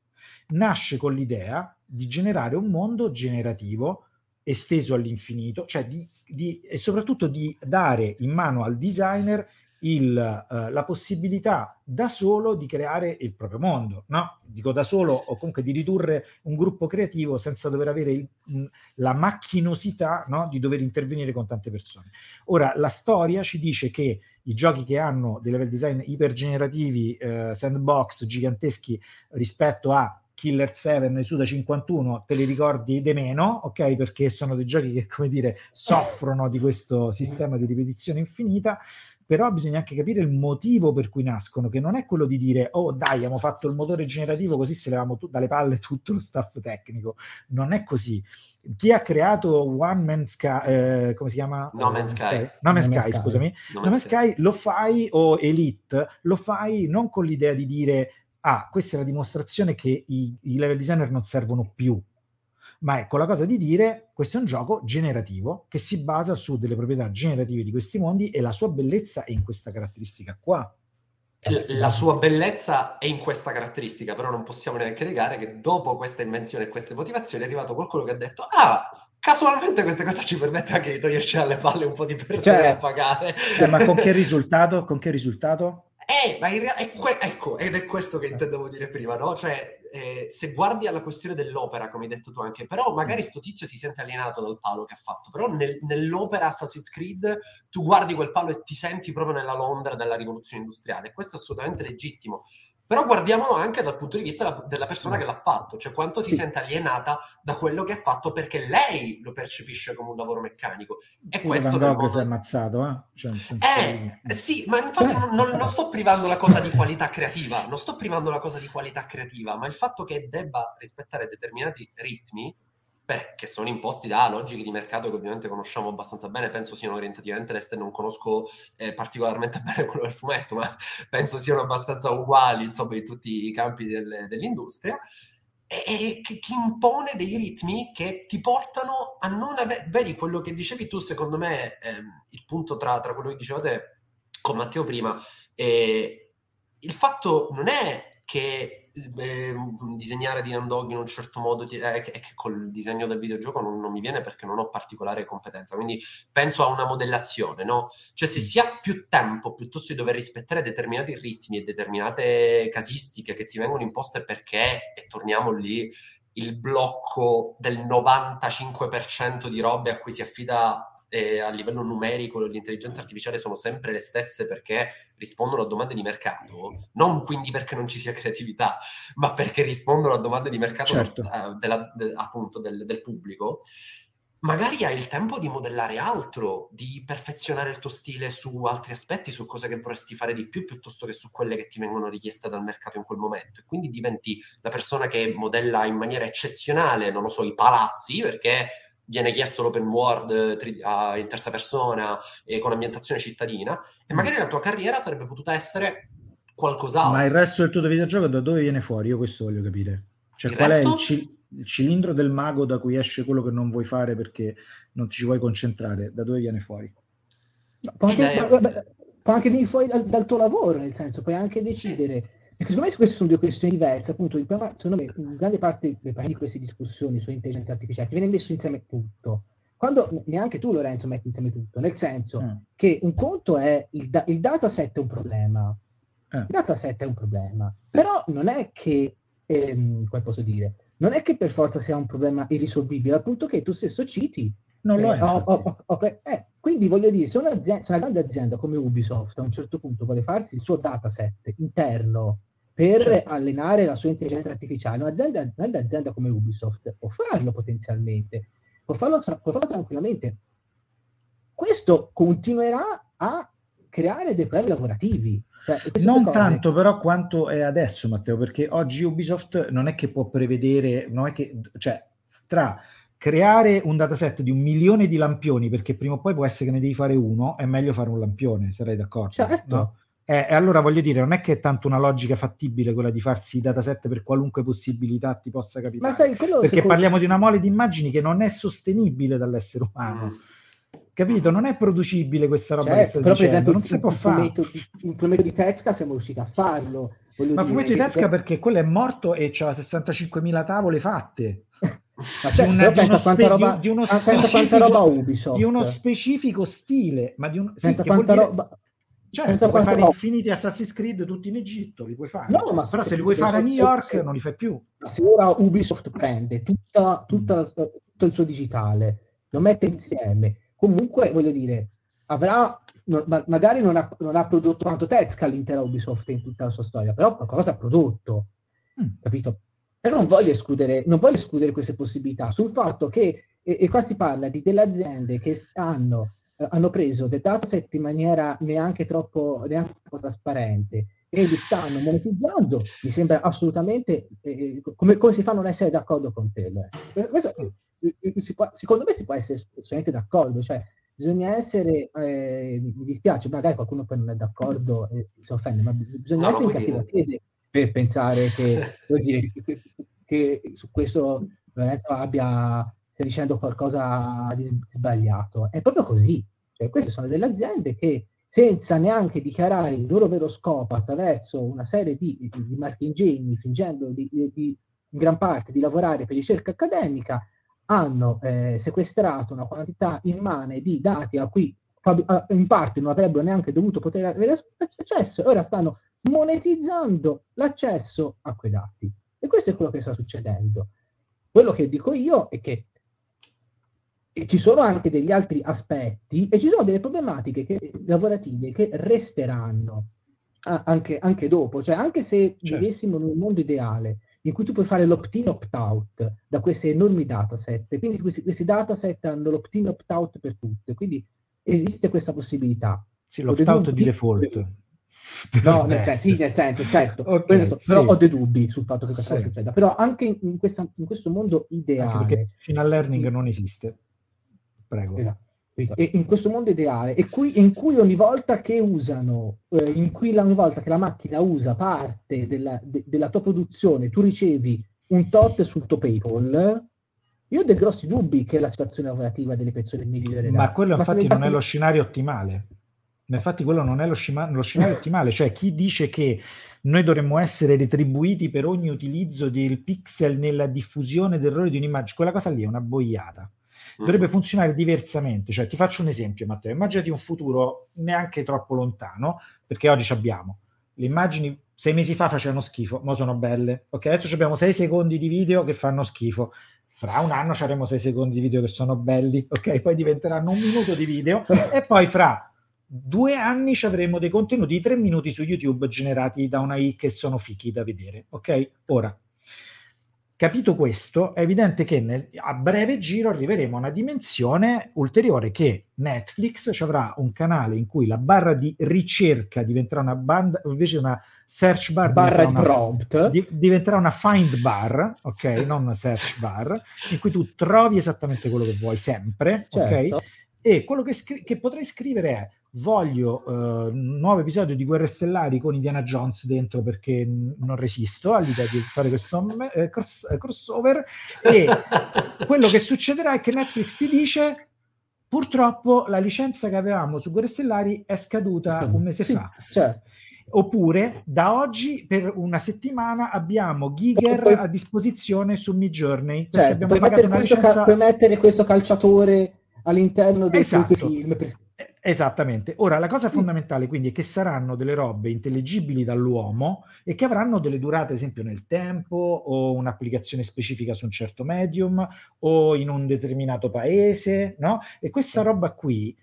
nasce con l'idea di generare un mondo generativo esteso all'infinito, cioè di, di, e soprattutto di dare in mano al designer il, uh, la possibilità da solo di creare il proprio mondo, no? Dico da solo o comunque di ridurre un gruppo creativo senza dover avere il, mh, la macchinosità no? di dover intervenire con tante persone. Ora, la storia ci dice che i giochi che hanno dei level design ipergenerativi, eh, sandbox giganteschi rispetto a Killer 7 e Suda 51 te li ricordi de meno, ok? Perché sono dei giochi che, come dire, soffrono di questo sistema di ripetizione infinita però bisogna anche capire il motivo per cui nascono, che non è quello di dire, oh dai, abbiamo fatto il motore generativo così se levamo tu- dalle palle tutto lo staff tecnico. Non è così. Chi ha creato One Man's Sky, eh, come si chiama? No Man's Sky. Sky. No Man's Sky, Sky, scusami. No Man's Sky lo fai, o Elite, lo fai non con l'idea di dire, ah, questa è la dimostrazione che i, i level designer non servono più ma ecco la cosa di dire questo è un gioco generativo che si basa su delle proprietà generative di questi mondi e la sua bellezza è in questa caratteristica qua. La sua bellezza è in questa caratteristica, però non possiamo neanche negare che dopo questa invenzione e queste motivazioni è arrivato qualcuno che ha detto ah, casualmente questa cosa ci permette anche di toglierci alle palle un po' di persone cioè, a pagare. Cioè, ma con che risultato? Con che risultato? Eh, ma in realtà, que- ecco, ed è questo che intendevo dire prima, no? Cioè, eh, se guardi alla questione dell'opera, come hai detto tu anche, però magari sto tizio si sente alienato dal palo che ha fatto, però nel, nell'opera Assassin's Creed tu guardi quel palo e ti senti proprio nella Londra della rivoluzione industriale, questo è assolutamente legittimo. Però guardiamolo anche dal punto di vista della persona che l'ha fatto, cioè quanto si sente alienata da quello che ha fatto perché lei lo percepisce come un lavoro meccanico. E Pure questo Van Gogh si è ammazzato, eh? Cioè, eh, eh, sì, ma infatti non, non, non, sto privando la cosa di qualità creativa, non sto privando la cosa di qualità creativa, ma il fatto che debba rispettare determinati ritmi perché sono imposti da logiche di mercato che ovviamente conosciamo abbastanza bene, penso siano orientativamente all'estero, non conosco eh, particolarmente bene quello del fumetto, ma penso siano abbastanza uguali insomma in tutti i campi del, dell'industria e che, che, impone dei ritmi che ti portano a non avere... Vedi quello che dicevi tu, secondo me, ehm, il punto tra, tra, quello che dicevate con Matteo prima, eh, il fatto non è che eh, disegnare di Nandog in un certo modo ti, eh, che, che col disegno del videogioco non, non, mi viene perché non ho particolare competenza quindi penso a una modellazione no? cioè se si ha più tempo piuttosto di dover rispettare determinati ritmi e determinate casistiche che ti vengono imposte perché e torniamo lì il blocco del 95% di robe a cui si affida eh, a livello numerico l'intelligenza artificiale sono sempre le stesse perché rispondono a domande di mercato, non quindi perché non ci sia creatività, ma perché rispondono a domande di mercato certo. uh, della, de, appunto del, del pubblico magari hai il tempo di modellare altro, di perfezionare il tuo stile su altri aspetti, su cose che vorresti fare di più, piuttosto che su quelle che ti vengono richieste dal mercato in quel momento. E quindi diventi la persona che modella in maniera eccezionale, non lo so, i palazzi, perché viene chiesto l'open world uh, in terza persona e con ambientazione cittadina, e magari la tua carriera sarebbe potuta essere qualcos'altro. Ma il resto del tuo videogioco da dove viene fuori? Io questo voglio capire. Cioè, il qual resto? è il... C- il cilindro del mago da cui esce quello che non vuoi fare perché non ti ci vuoi concentrare, da dove viene fuori? No, può, anche, eh, vabbè, può anche venire fuori dal, dal, tuo lavoro, nel senso, puoi anche decidere. Perché secondo me queste sono due questioni diverse. Appunto, il problema, secondo me, in grande parte di queste discussioni sull'intelligenza artificiale ti viene messo insieme tutto. Quando neanche tu, Lorenzo, metti insieme tutto, nel senso mm. che un conto è il, da- il dataset è un problema. Eh. Il dataset è un problema, però non è che, ehm, come posso dire, non è che per forza sia un problema irrisolvibile, al punto che tu stesso citi. Non lo eh, è. Oh, oh, oh, eh, quindi voglio dire, se, un'azienda, se una grande azienda come Ubisoft a un certo punto vuole farsi il suo dataset interno per certo. allenare la sua intelligenza artificiale, un'azienda, una grande azienda come Ubisoft può farlo potenzialmente, può farlo, può farlo tranquillamente. Questo continuerà a creare dei problemi lavorativi cioè, non tanto però quanto è adesso, Matteo, perché oggi Ubisoft non è che può prevedere, non è che, cioè, tra creare un dataset di un milione di lampioni, perché prima o poi può essere che ne devi fare uno, è meglio fare un lampione, sarei d'accordo. Certo. No? Eh, e allora voglio dire, non è che è tanto una logica fattibile quella di farsi i dataset per qualunque possibilità ti possa capitare. Ma sai, perché secondo... parliamo di una mole di immagini che non è sostenibile dall'essere umano. Mm capito? Non è producibile questa roba certo, però per esempio non si può fare. Un fumetto di Tezca siamo riusciti a farlo. Ma fumetto di Tezca perché quello è morto e c'ha 65.000 tavole fatte. Ma cioè, una, di, uno spe- roba, di, uno specifico, roba Ubisoft. di uno specifico stile, ma di un sì, quanta roba Certo, puoi fare infiniti Assassin's Creed tutti in Egitto, li puoi fare. No, ma però se li vuoi fare a New York se, non li fai più. Se ora Ubisoft prende tutta, tutta, tutto il suo digitale, lo mette insieme, comunque voglio dire, avrà, no, ma, magari non ha, non ha, prodotto quanto Tezca l'intera Ubisoft in tutta la sua storia, però qualcosa ha prodotto, mm. capito? Però non voglio, escludere, non voglio escludere queste possibilità sul fatto che, e, e qua si parla di delle aziende che hanno, eh, hanno preso dei dataset in maniera neanche troppo, neanche troppo trasparente e li stanno monetizzando, mi sembra assolutamente eh, eh come, come, si fa a non essere d'accordo con te. Eh. Questo, può, secondo me si può essere assolutamente d'accordo, cioè bisogna essere, eh, mi dispiace, magari qualcuno poi non è d'accordo e si, si offende, ma bisogna no, essere in cattiva fede per pensare che, dire, che, che, su questo Lorenzo abbia, stia dicendo qualcosa di sbagliato. È proprio così. Cioè, queste sono delle aziende che senza neanche dichiarare il loro vero scopo attraverso una serie di, di, di marchingegni, fingendo di, di, in gran parte di lavorare per ricerca accademica, hanno eh, sequestrato una quantità immane di dati a cui in parte non avrebbero neanche dovuto poter avere accesso e ora stanno monetizzando l'accesso a quei dati. E questo è quello che sta succedendo. Quello che dico io è che ci sono anche degli altri aspetti e ci sono delle problematiche che, lavorative che resteranno anche, anche, dopo, cioè anche se certo. vivessimo in un mondo ideale in cui tu puoi fare l'opt-in opt-out da questi enormi dataset. Quindi questi, questi dataset hanno l'opt-in opt-out per tutte, quindi esiste questa possibilità. Sì, l'opt-out di default. No, nel senso, sì, nel senso, certo. Okay, però sì. ho dei dubbi sul fatto che questa Sì. cosa succeda. Però anche in, in questa- in questo mondo Anche ideale, perché machine learning non esiste. Prego. Esatto. Esatto. E in questo mondo ideale, e qui, in cui ogni volta che usano, eh, in cui la- ogni volta che la macchina usa parte della, de- della tua produzione, tu ricevi un tot sul tuo PayPal, io ho dei grossi dubbi che la situazione lavorativa delle persone migliorerà. Ma quello infatti non è lo scenario ottimale. Ma Infatti quello non è lo, scima- lo scenario ottimale, cioè chi dice che noi dovremmo essere retribuiti per ogni utilizzo del pixel nella diffusione d'errori di un'immagine, quella cosa lì è una boiata. Dovrebbe funzionare diversamente, cioè ti faccio un esempio Matteo, immaginati un futuro neanche troppo lontano, perché oggi abbiamo le immagini sei mesi fa facevano schifo, ma sono belle, ok? Adesso abbiamo sei secondi di video che fanno schifo, fra un anno ci avremo sei secondi di video che sono belli, ok? Poi diventeranno un minuto di video e poi fra due anni ci avremo dei contenuti di tre minuti su YouTube generati da una I che sono fichi da vedere, ok? Ora, capito questo, è evidente che nel- a breve giro arriveremo a una dimensione ulteriore che Netflix ci avrà un canale in cui la barra di ricerca diventerà una banda, invece una search bar barra di diventerà una- prompt. di- diventerà una find bar, ok? Non una search bar, in cui tu trovi esattamente quello che vuoi sempre, Certo. ok? E quello che, scri- che potrei scrivere è voglio eh, un nuovo episodio di Guerre Stellari con Indiana Jones dentro perché n- non resisto all'idea di fare questo me- eh, cross- eh, crossover. E quello che succederà è che Netflix ti dice purtroppo la licenza che avevamo su Guerre Stellari è scaduta un mese Sì, fa. cioè, Oppure da oggi per una settimana abbiamo Giger Poi- a disposizione su Midjourney certo, puoi, mettere ca- puoi mettere questo calciatore all'interno dei Esatto. film. per- Eh, Esattamente. Ora, la cosa fondamentale quindi è che saranno delle robe intelligibili dall'uomo e che avranno delle durate, ad esempio, nel tempo o un'applicazione specifica su un certo medium o in un determinato paese, no? E questa roba qui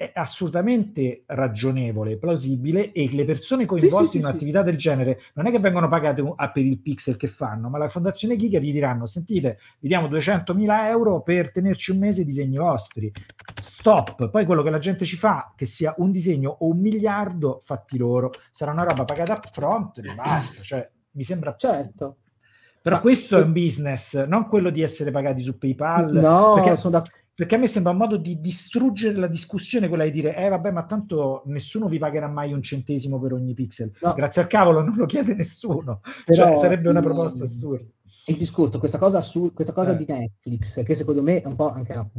è assolutamente ragionevole, plausibile e le persone coinvolte sì, sì, in sì. un'attività del genere non è che vengono pagate per il pixel che fanno, ma la Fondazione Giga gli diranno, sentite, vi diamo 200.000 euro per tenerci un mese i disegni vostri. Stop. Poi quello che la gente ci fa, che sia un disegno o un miliardo, fatti loro. Sarà una roba pagata up front e basta. Cioè, mi sembra... Certo. Però questo è un business, non quello di essere pagati su PayPal. No, perché, sono d'accordo. Perché a me sembra un modo di distruggere la discussione, quella di dire, eh vabbè, ma tanto nessuno vi pagherà mai un centesimo per ogni pixel. No. Grazie al cavolo, non lo chiede nessuno. Però, cioè, sarebbe una proposta assurda. il discorso, questa cosa, su, questa cosa Eh. di Netflix, che secondo me è un po' anche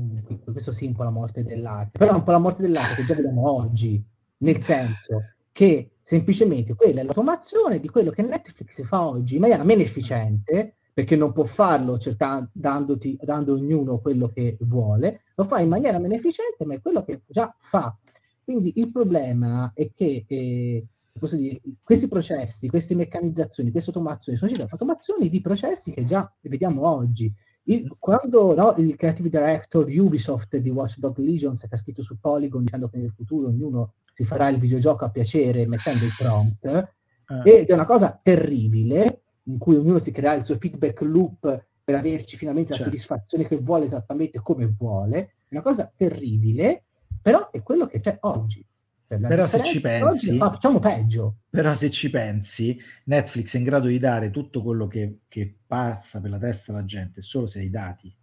questo sì, un po' la morte dell'arte, però è un po' la morte dell'arte che già vediamo oggi, nel senso che semplicemente quella è l'automazione di quello che Netflix fa oggi in maniera meno efficiente, perché non può farlo cercando, dandoti, dando ognuno quello che vuole, lo fa in maniera meno efficiente, ma è quello che già fa. Quindi il problema è che eh, dire, questi processi, queste meccanizzazioni, queste automazioni sono state automazioni di processi che già vediamo oggi. Il- quando no, il creative director di Ubisoft di Watch Dog Legions che ha scritto su Polygon dicendo che nel futuro ognuno si farà il videogioco a piacere mettendo il prompt, Eh. ed è una cosa terribile in cui ognuno si crea il suo feedback loop per averci finalmente la Certo. soddisfazione che vuole esattamente come vuole, è una cosa terribile, però è quello che c'è oggi. Cioè, la Però se ci pensi- fa- facciamo peggio. Però se ci pensi, Netflix è in grado di dare tutto quello che, che passa per la testa alla gente solo se hai i dati.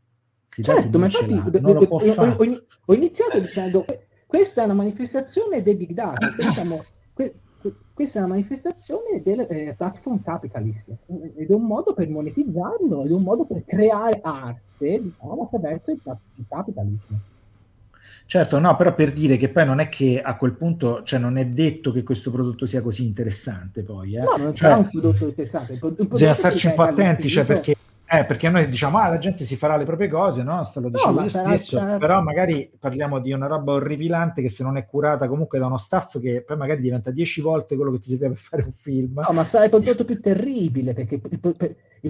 Se i dati Certo, ma infatti ho, ho- ho- iniziato dicendo que- questa è una manifestazione dei big data, que- questa è una manifestazione del eh, platform capitalism ed è un modo per monetizzarlo, ed è un modo per creare arte diciamo, attraverso il platform capitalism. Certo, no, però per dire che poi non è che a quel punto, cioè non è detto che questo prodotto sia così interessante poi, eh. No, non Cioè, sarà un prodotto interessante. il prodotto bisogna starci un po' attenti, cioè perché, eh, perché noi diciamo, ah, la gente si farà le proprie cose, no? Sta lo dicevo ma io sarà- stesso, sarà- però magari parliamo di una roba orripilante che se non è curata comunque da uno staff che poi magari diventa dieci volte quello che ti serve per fare un film. No, ma sarà il prodotto più terribile perché il, il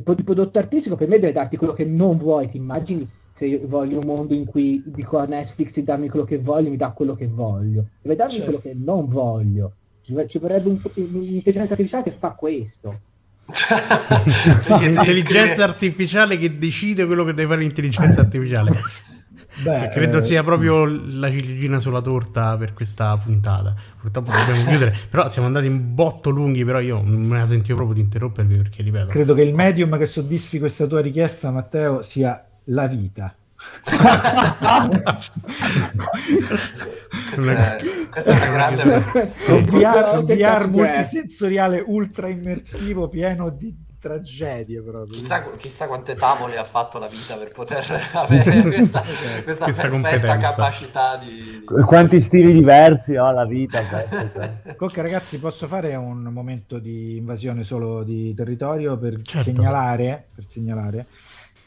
pro- il prodotto artistico per me deve darti quello che non vuoi. Ti immagini se io voglio un mondo in cui dico a Netflix di darmi quello che voglio, mi dà quello che voglio. Deve darmi Certo. quello che non voglio. Ci, ci vorrebbe un- un'intelligenza artificiale che fa questo. L'intelligenza scrivere- artificiale che decide quello che deve fare l'intelligenza artificiale. Beh, credo eh, sia proprio la ciliegina sulla torta per questa puntata. Purtroppo dobbiamo chiudere, però siamo andati in botto lunghi, però io non me la sentivo proprio di interrompervi perché ripeto. Credo che il medium che soddisfi questa tua richiesta, Matteo, sia la vita. Questa, è, questa è una grande un VR, un VR multisensoriale ultra immersivo pieno di tragedie proprio. Chissà, chissà, quante tavole ha fatto la vita per poter avere questa, questa, questa perfetta capacità di, di, Quanti stili diversi ha la vita. Comunque ragazzi posso fare un momento di invasione solo di territorio per certo. segnalare, per segnalare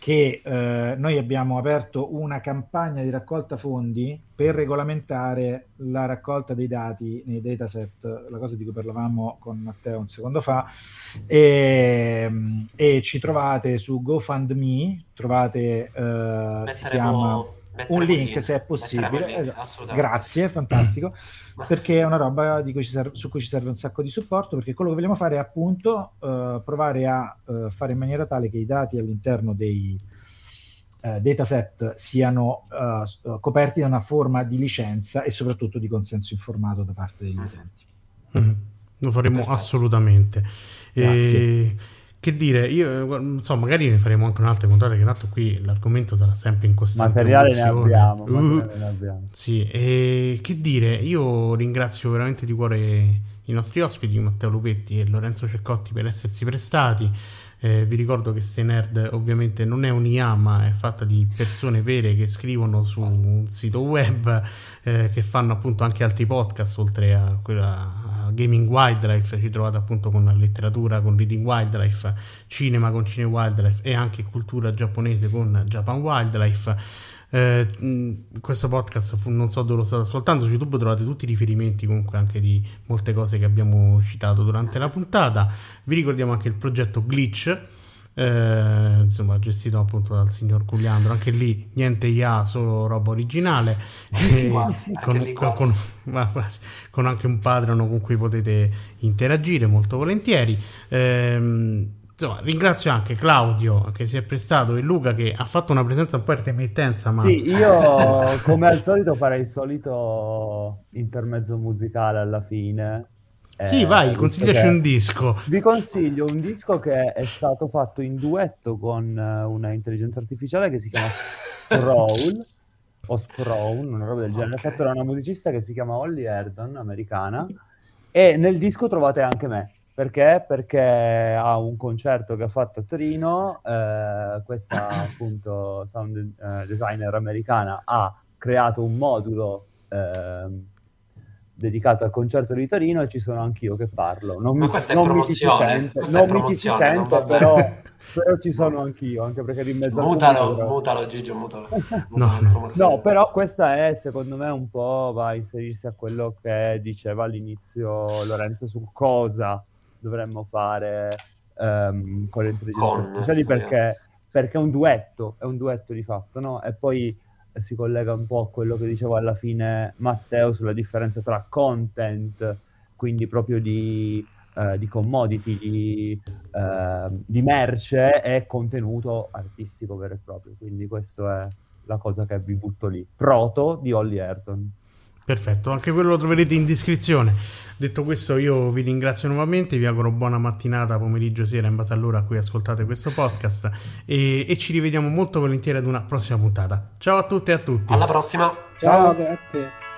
che eh, noi abbiamo aperto una campagna di raccolta fondi per regolamentare la raccolta dei dati nei dataset, la cosa di cui parlavamo con Matteo un secondo fa, e, e ci trovate su GoFundMe, trovate, eh, si chiama un link se è possibile. Esatto. Grazie, fantastico. perché è una roba cui serve, su cui ci serve un sacco di supporto, perché quello che vogliamo fare è appunto uh, provare a uh, fare in maniera tale che i dati all'interno dei uh, dataset siano coperti da una forma di licenza e soprattutto di consenso informato da parte degli utenti. Mm-hmm. Lo faremo Perfetto. assolutamente. Grazie. E che dire, io non so, magari ne faremo anche un'altra puntata che tanto qui l'argomento sarà sempre in costante materiale ne abbiamo, uh, materiale ne abbiamo. Sì, e che dire, io ringrazio veramente di cuore i nostri ospiti, Matteo Lupetti e Lorenzo Ceccotti per essersi prestati. Eh, vi ricordo che Stay Nerd ovviamente non è un'IA, ma è fatta di persone vere che scrivono su un sito web, eh, che fanno appunto anche altri podcast, oltre a quella Gaming Wildlife, ci trovate appunto con letteratura con Reading Wildlife, cinema con Cine Wildlife e anche cultura giapponese con Japan Wildlife. Eh, questo podcast fu, non so dove lo state ascoltando su YouTube trovate tutti i riferimenti comunque anche di molte cose che abbiamo citato durante la puntata. Vi ricordiamo anche il progetto Glitch eh, insomma gestito appunto dal signor Culiandro. Anche lì niente IA solo roba originale. Quasi, con, anche con, con, quasi, con, anche un Patreon con cui potete interagire molto volentieri. Eh, Insomma, ringrazio anche Claudio che si è prestato e Luca che ha fatto una presenza un po' intermittenza. Ma... Sì, io come al solito farei il solito intermezzo musicale alla fine. Sì, eh, vai, consigliaci un disco. Vi consiglio un disco che è stato fatto in duetto con eh, una intelligenza artificiale che si chiama Sprawl o Sprawn, una roba del genere, fatto da una musicista che si chiama Holly Erdon, americana, e nel disco trovate anche me. Perché? Perché ha un concerto che ha fatto a Torino, eh, questa appunto sound eh, designer americana ha creato un modulo eh, dedicato al concerto di Torino e ci sono anch'io che parlo. Non Ma mi, questa non è promozione, mi ci sento, non mi ci sento però, però, ci sono anch'io, anche perché di mezzo mutalo, però... mutalo Gigio, mutalo. no, no, però questa è secondo me un po' va a inserirsi a quello che diceva all'inizio Lorenzo su cosa dovremmo fare um, con le intelligenze artificiali perché, perché, è un duetto, è un duetto di fatto, no? E poi si collega un po' a quello che diceva alla fine Matteo sulla differenza tra content, quindi proprio di, uh, di commodity, di, uh, di, merce e contenuto artistico vero e proprio. Quindi questa è la cosa che vi butto lì. Proto di Holly Ayrton. Perfetto, anche quello lo troverete in descrizione. Detto questo, io vi ringrazio nuovamente, vi auguro buona mattinata, pomeriggio, sera, in base all'ora a cui ascoltate questo podcast e, e ci rivediamo molto volentieri ad una prossima puntata. Ciao a tutte e a tutti. Alla prossima. Ciao, Ciao. grazie.